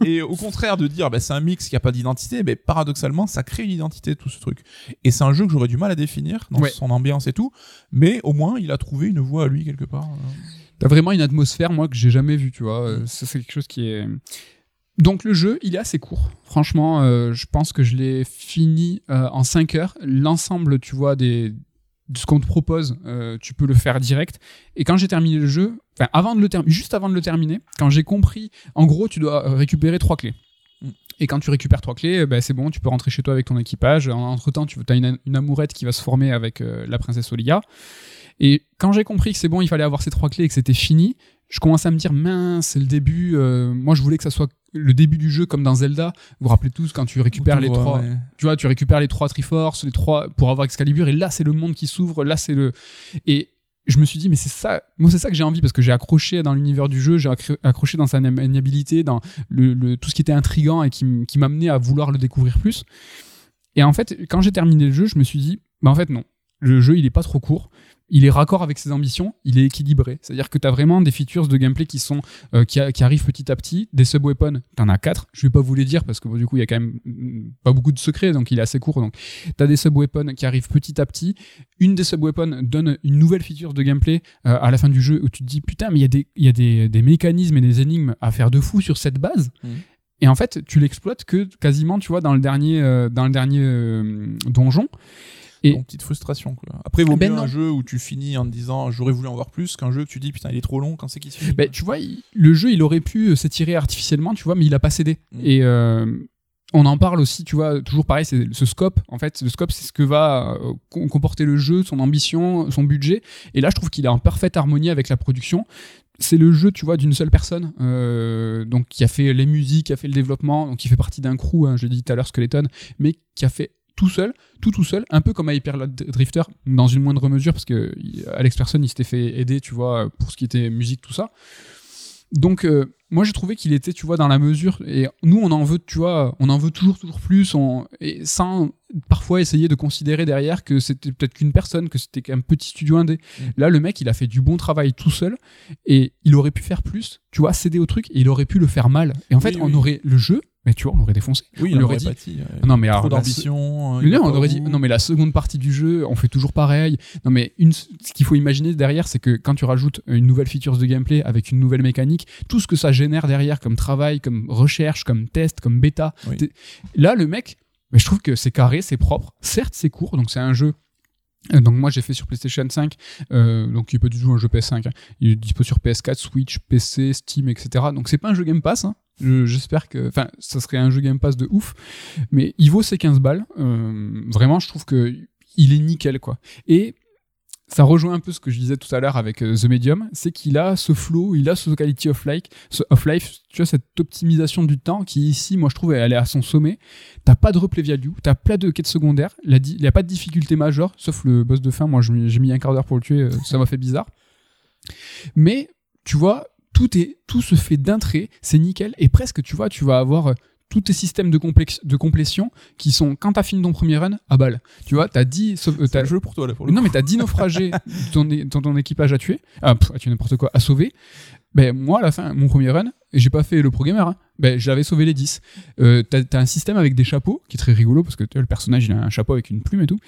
et au contraire de dire bah, c'est un mix qui a pas d'identité, mais paradoxalement ça crée une identité tout ce truc. Et c'est un jeu que j'aurais du mal à définir dans Ouais. son ambiance et tout, mais au moins il a trouvé une voie à lui quelque part. euh. T'as vraiment une atmosphère, moi, que j'ai jamais vue, tu vois. Euh, Ça, c'est quelque chose qui est. Donc, le jeu, il est assez court. Franchement, euh, je pense que je l'ai fini euh, en 5 heures. L'ensemble, tu vois, des ce qu'on te propose, euh, tu peux le faire direct. Et quand j'ai terminé le jeu, enfin, avant de le terminer, juste avant de le terminer, quand j'ai compris, en gros, tu dois euh, récupérer trois clés. Et quand tu récupères trois clés, euh, ben, c'est bon, tu peux rentrer chez toi avec ton équipage. En- Entre-temps, tu as une, une amourette qui va se former avec la princesse Olia. Et quand j'ai compris que c'est bon, il fallait avoir ces trois clés et que c'était fini, je commençais à me dire mince, c'est le début. euh, moi, je voulais que ça soit le début du jeu comme dans Zelda. Vous vous rappelez tous quand tu récupères les trois, ouais. tu vois, tu récupères les trois Triforce, les trois pour avoir Excalibur, et là c'est le monde qui s'ouvre, là c'est le et je me suis dit mais c'est ça, moi c'est ça que j'ai envie parce que j'ai accroché dans l'univers du jeu, j'ai accro- accroché dans sa maniabilité, dans le, le- tout ce qui était intrigant et qui, qui m'amenait à vouloir le découvrir plus. Et en fait, quand j'ai terminé le jeu, je me suis dit bah en fait non, le jeu il est pas trop court. Il est raccord avec ses ambitions, il est équilibré. C'est-à-dire que tu as vraiment des features de gameplay qui sont euh, qui, a- qui arrivent petit à petit. Des sub-weapons, t'en as quatre. Je vais pas vous les dire parce que bon, du coup, il y a quand même mm, pas beaucoup de secrets, donc il est assez court. Donc, tu as des sub-weapons qui arrivent petit à petit. Une des sub-weapons donne une nouvelle feature de gameplay euh, à la fin du jeu où tu te dis putain, mais il y a, des, il y a des, des mécanismes et des énigmes à faire de fou sur cette base. Mhm. Et en fait, tu l'exploites que quasiment, tu vois, dans le dernier, euh, dans le dernier donjon. Et- Donc, petite frustration. Quoi. Après, vaut Ben mieux non. un jeu où tu finis en te disant j'aurais voulu en voir plus qu'un jeu que tu dis putain il est trop long quand c'est qu'il se finit. Ben, tu vois, il- le jeu, il aurait pu euh, s'étirer artificiellement, tu vois, mais il a pas cédé. Mm. Et euh, on en parle aussi, tu vois, toujours pareil, c'est ce scope. En fait, le scope, c'est ce que va euh, com- comporter le jeu, son ambition, son budget. Et là, je trouve qu'il est en parfaite harmonie avec la production. C'est le jeu, tu vois, d'une seule personne, euh, donc qui a fait les musiques, qui a fait le développement, donc qui fait partie d'un crew, hein, je l'ai dit tout à l'heure, Skeleton, mais qui a fait tout seul, tout tout seul, un peu comme à Hyper Drifter, dans une moindre mesure, parce que il- Alex Person, il s'était fait aider, tu vois, pour ce qui était musique, tout ça. Donc, euh, moi, j'ai trouvé qu'il était, tu vois, dans la mesure. Et nous, on en veut, tu vois, on en veut toujours, toujours plus, on, et sans parfois essayer de considérer derrière que c'était peut-être qu'une personne, que c'était qu'un petit studio indé. Mm. Là, le mec, il a fait du bon travail tout seul, et il aurait pu faire plus, tu vois, céder au truc, et il aurait pu le faire mal. Et en fait, Oui, on aurait le jeu, mais tu vois, on aurait défoncé. oui, on aurait dit- pâti, euh, non, mais trop alors, la- d'ambition. non, va on aurait au dit, non, mais la seconde partie du jeu, on fait toujours pareil. Non, mais une, ce qu'il faut imaginer derrière, c'est que quand tu rajoutes une nouvelle feature de gameplay avec une nouvelle mécanique, tout ce que ça génère derrière comme travail, comme recherche, comme test, comme bêta. Oui. Là, le mec, mais je trouve que c'est carré, c'est propre. Certes, c'est court, donc c'est un jeu. Donc moi j'ai fait sur PlayStation 5, euh, donc il pas du tout un jeu PS5. hein. Il est dispo sur PS4, Switch, PC, Steam, etc. Donc c'est pas un jeu Game Pass. hein. Je- J'espère que, enfin, ça serait un jeu Game Pass de ouf, mais il vaut ses 15 balles. Euh, vraiment, je trouve que il est nickel quoi. Et ça rejoint un peu ce que je disais tout à l'heure avec euh, The Medium, c'est qu'il a ce flow, il a ce quality of life, ce of life, tu vois cette optimisation du temps qui ici, moi je trouve, elle est à son sommet. T'as pas de replay value, t'as plein de quêtes secondaires, il n'y a pas de difficulté majeure, sauf le boss de fin. Moi, j'ai mis un quart d'heure pour le tuer, euh, ça m'a fait bizarre. Mais tu vois, tout est, tout se fait d'un trait, c'est nickel, et presque, tu vois, tu vas avoir euh, tous tes systèmes de, complex- de complétion qui sont, quand t'as fini ton premier run, à balle. Tu vois, t'as 10, sauf- euh, C'est t'as- le jeu pour toi là pour le non, coup. mais t'as 10 naufragés ton, é- ton, ton équipage à tuer, ah, pff, à tuer n'importe quoi, à sauver. Ben, moi, à la fin, mon premier run, j'ai pas fait le pro gamer, hein, ben, j'avais sauvé les 10. Euh, t'as, t'as un système avec des chapeaux qui est très rigolo parce que le personnage, il a un chapeau avec une plume et tout.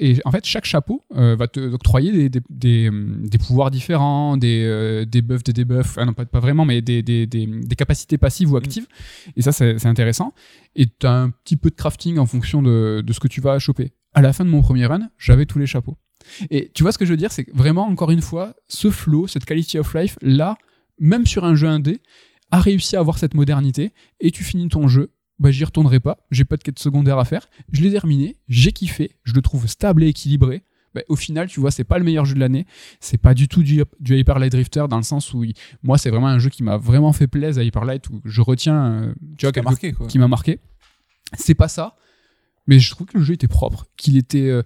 Et en fait, chaque chapeau euh, va te octroyer des, des, des, hum, des pouvoirs différents, des, euh, des buffs, des debuffs, ah non, pas, pas vraiment, mais des, des, des, des capacités passives ou actives. Et ça, c'est, c'est intéressant. Et t'as un petit peu de crafting en fonction de, de ce que tu vas choper. À la fin de mon premier run, j'avais tous les chapeaux. Et tu vois ce que je veux dire, c'est que vraiment, encore une fois, ce flow, cette quality of life, là, même sur un jeu indé, a réussi à avoir cette modernité, et tu finis ton jeu, bah j'y retournerai pas, j'ai pas de quête secondaire à faire, je l'ai terminé, j'ai kiffé, je le trouve stable et équilibré. Bah, au final, tu vois, c'est pas le meilleur jeu de l'année, c'est pas du tout du, du Hyper Light Drifter dans le sens où, il- moi, c'est vraiment un jeu qui m'a vraiment fait plaisir à Hyper Light, où je retiens, euh, tu vois, marqué quoi. qui m'a marqué. C'est pas ça, mais je trouve que le jeu était propre, qu'il était, euh,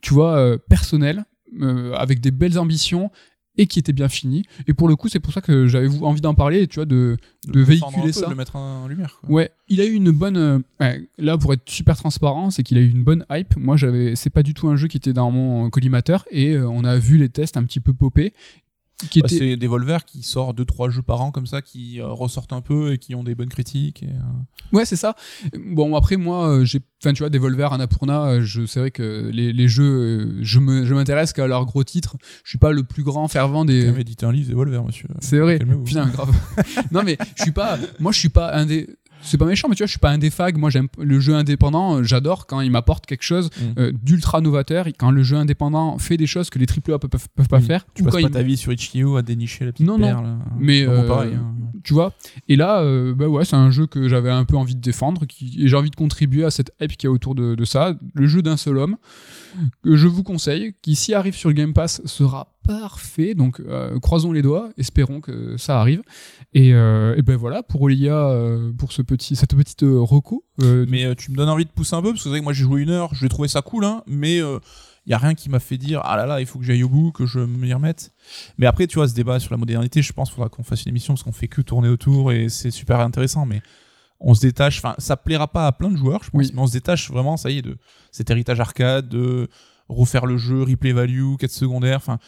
tu vois, euh, personnel, euh, avec des belles ambitions et qui était bien fini. Et pour le coup, c'est pour ça que j'avais envie d'en parler, tu vois, de, véhiculer peu, ça. de le mettre en lumière. quoi. Ouais, il a eu une bonne. euh, ouais, là, pour être super transparent, c'est qu'il a eu une bonne hype. Moi, j'avais. C'est pas du tout un jeu qui était dans mon collimateur et euh, on a vu les tests un petit peu popper. Qui Bah, étaient- c'est Devolver qui sort 2-3 jeux par an comme ça, qui euh, ressortent un peu et qui ont des bonnes critiques. Et, euh, Ouais, c'est ça. Bon, après, moi, euh, j'ai. Enfin, tu vois, Devolver, Annapurna, je c'est vrai que les, les jeux, je me- je m'intéresse qu'à leurs gros titres. Je suis pas le plus grand fervent des. Même édité un livre Devolver, monsieur. C'est vrai. Putain, grave. non, mais je suis pas. Moi, je suis pas un des. C'est pas méchant, mais tu vois, je suis pas un des fags. Moi, j'aime le jeu indépendant. euh, J'adore quand il m'apporte quelque chose Mm. euh, d'ultra novateur. et Quand le jeu indépendant fait des choses que les AAA peuvent, peuvent, peuvent pas Oui. faire. Tu passes pas il- ta vie sur Itch.io à dénicher la petite Non, non. perle. Mais, bon, euh, pareil. hein. tu vois. Et là, euh, bah ouais, c'est un jeu que j'avais un peu envie de défendre, qui, et j'ai envie de contribuer à cette hype qui est autour de, de ça. Le jeu d'un seul homme, que je vous conseille, qui s'y arrive sur le Game Pass sera parfait. Donc, euh, croisons les doigts, espérons que ça arrive. Et, euh, et ben voilà, pour Olia, euh, pour ce petit, cette petite reco. Mais tu me donnes envie de pousser un peu parce que c'est vrai que moi j'ai joué une heure, j'ai trouvé ça cool, hein, mais il y a rien qui m'a fait dire ah là là il faut que j'aille au bout, que je m'y remette. Mais après tu vois ce débat sur la modernité, je pense qu'il faudra qu'on fasse une émission parce qu'on fait que tourner autour et c'est super intéressant, mais on se détache. Enfin ça plaira pas à plein de joueurs, je pense, Oui. mais on se détache vraiment, ça y est, de cet héritage arcade, de refaire le jeu, replay value, quête secondaire, enfin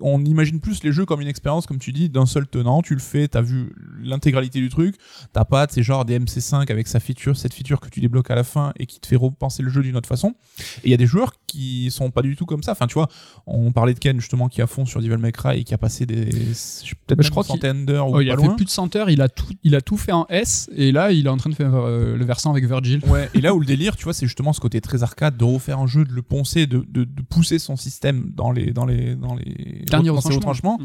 on imagine plus les jeux comme une expérience, comme tu dis, d'un seul tenant. Tu le fais, t'as vu l'intégralité du truc. T'as pas, c'est genre des MC5 avec sa feature, cette feature que tu débloques à la fin et qui te fait repenser le jeu d'une autre façon. Et il y a des joueurs qui sont pas du tout comme ça. Enfin, tu vois, on parlait de Ken justement qui a fond sur Devil May Cry et qui a passé des peut-être je crois centaines d'heures ou Oh, il a loin. fait plus de 100 heures, il a tout, il a tout fait en S, et là, il est en train de faire euh, le versant avec Virgil. Ouais, et là où le délire, tu vois, c'est justement ce côté très arcade de refaire un jeu, de le poncer, de, de, de pousser son système dans les dans les dans les Dernier retranchement. retranchements.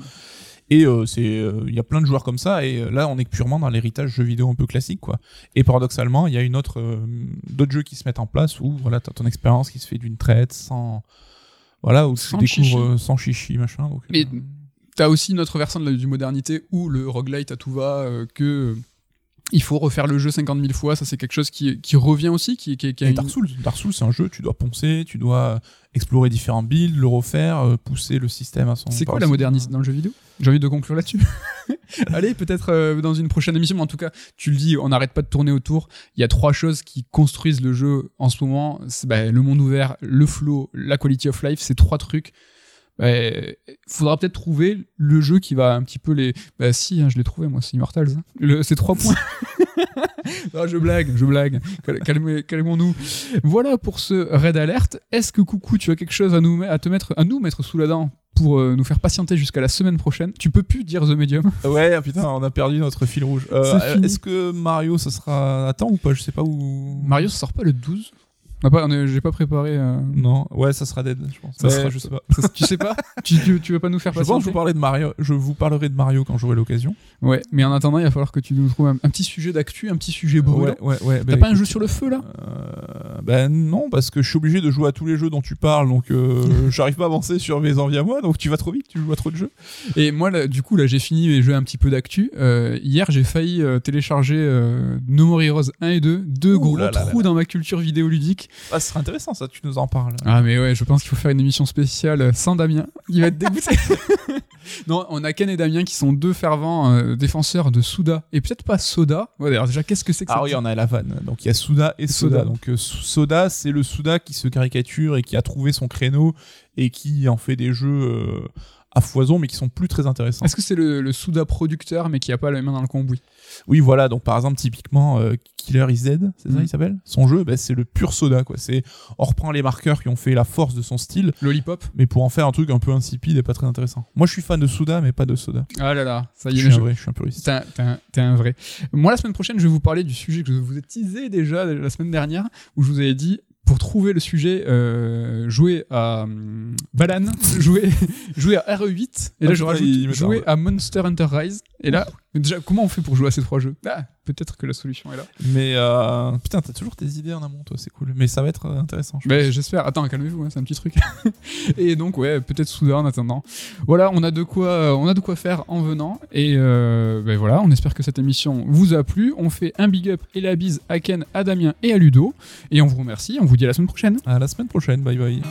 Et euh, c'est, euh, il y a plein de joueurs comme ça. Et euh, là, on est purement dans l'héritage jeu vidéo un peu classique, quoi. Et paradoxalement, il y a une autre, d'autres jeux qui se mettent en place où voilà, t'as ton expérience qui se fait d'une traite, sans, voilà, où Sans tu chichi. découvres sans chichi, machin. Donc, Mais T'as aussi une autre version de la- du modernité où le roguelite à tout va, que il faut refaire le jeu 50 000 fois, ça c'est quelque chose qui, qui revient aussi, qui, qui, qui a Et Dark Souls, Dark Souls, c'est un jeu, tu dois poncer, tu dois explorer différents builds, le refaire, euh, pousser le système à son. C'est quoi la modernité dans le jeu vidéo? J'ai envie de conclure là-dessus. Allez, peut-être euh, dans une prochaine émission, mais en tout cas, tu le dis, on n'arrête pas de tourner autour. Il y a trois choses qui construisent le jeu en ce moment. Bah, le monde ouvert, le flow, la quality of life, ces trois trucs. Il faudra peut-être trouver le jeu qui va un petit peu les... Bah si, hein, je l'ai trouvé moi, c'est Immortals. hein. Le- Ces trois points. Non, je blague, je blague. Calmez- Calmons-nous. Voilà pour ce raid alerte. Est-ce que coucou, tu as quelque chose à nous à te mettre, à nous mettre sous la dent pour euh, nous faire patienter jusqu'à la semaine prochaine? Tu peux plus dire The Medium. Ouais, ah, putain, on a perdu notre fil rouge. Euh, C'est euh. Est-ce que Mario, ça sera à temps ou pas? Je sais pas où. Mario, ça sort pas le 12 On a pas, on est- J'ai pas préparé. euh, Non, ouais, ça sera dead, je pense. Ça sera- je sais pas. ça- tu sais pas tu, tu, tu veux pas nous faire Je pense que je vous de Mario. Je vous parlerai de Mario quand j'aurai l'occasion. Ouais, mais en attendant, il va falloir que tu nous trouves un, un petit sujet d'actu, un petit sujet brûlant. Ouais, ouais, ouais. T'as bah, pas un jeu sur le feu là? euh, Ben non, parce que je suis obligé de jouer à tous les jeux dont tu parles, donc euh, j'arrive pas à avancer sur mes envies à moi, donc tu vas trop vite, tu joues à trop de jeux. Et moi, là, du coup, là, j'ai fini mes jeux un petit peu d'actu. Euh, hier, j'ai failli euh, télécharger euh, No More Heroes 1 et 2, deux Ouh gros là là trous dans ma culture vidéoludique. Ah, ce serait intéressant ça, tu nous en parles. Ah, mais ouais, je pense qu'il faut faire une émission spéciale sans Damien. Il va être dégoûté. non, on a Ken et Damien qui sont deux fervents euh, défenseurs de Souda. Et peut-être pas Soda. Ouais, d'ailleurs, déjà, qu'est-ce que c'est que Ah ça oui, on a la vanne. Donc il y a Souda et Soda. Soda. Donc euh, Soda, c'est le Souda qui se caricature et qui a trouvé son créneau et qui en fait des jeux euh, à foison, mais qui sont plus très intéressants. Est-ce que c'est le, le Souda producteur, mais qui a pas la main dans le cambouis? Oui, voilà. Donc par exemple, typiquement euh, Killer is Dead, c'est ça Mhm. il s'appelle? Son jeu, ben, c'est le pur Soda. Quoi. C'est on reprend les marqueurs qui ont fait la force de son style, Lollipop? mais pour en faire un truc un peu insipide et pas très intéressant. Moi, je suis fan de Souda, mais pas de Soda. Ah là là, ça y Je est, suis je- un vrai, je suis un puriste. T'es un, t'es un- t'es un vrai. Moi, la semaine prochaine, je vais vous parler du sujet que je vous ai teasé déjà la semaine dernière, où je vous avais dit, pour trouver le sujet, euh, jouer à hum, Balan, jouer, jouer à RE8, et là Ah, je rajoute jouer à Monster Hunter Rise. Et là, déjà, comment on fait pour jouer à ces trois jeux Ah, peut-être que la solution est là. Mais euh, putain, t'as toujours tes idées en amont, toi, c'est cool. Mais ça va être euh, intéressant. je Mais j'espère. Attends, calmez-vous, hein, c'est un petit truc. et donc, ouais, peut-être soudain en attendant. Voilà, on a de quoi, on a de quoi faire en venant. Et euh, ben voilà, on espère que cette émission vous a plu. On fait un big up et la bise à Ken, à Damien et à Ludo. Et on vous remercie. On vous dit à la semaine prochaine. À la semaine prochaine, bye bye.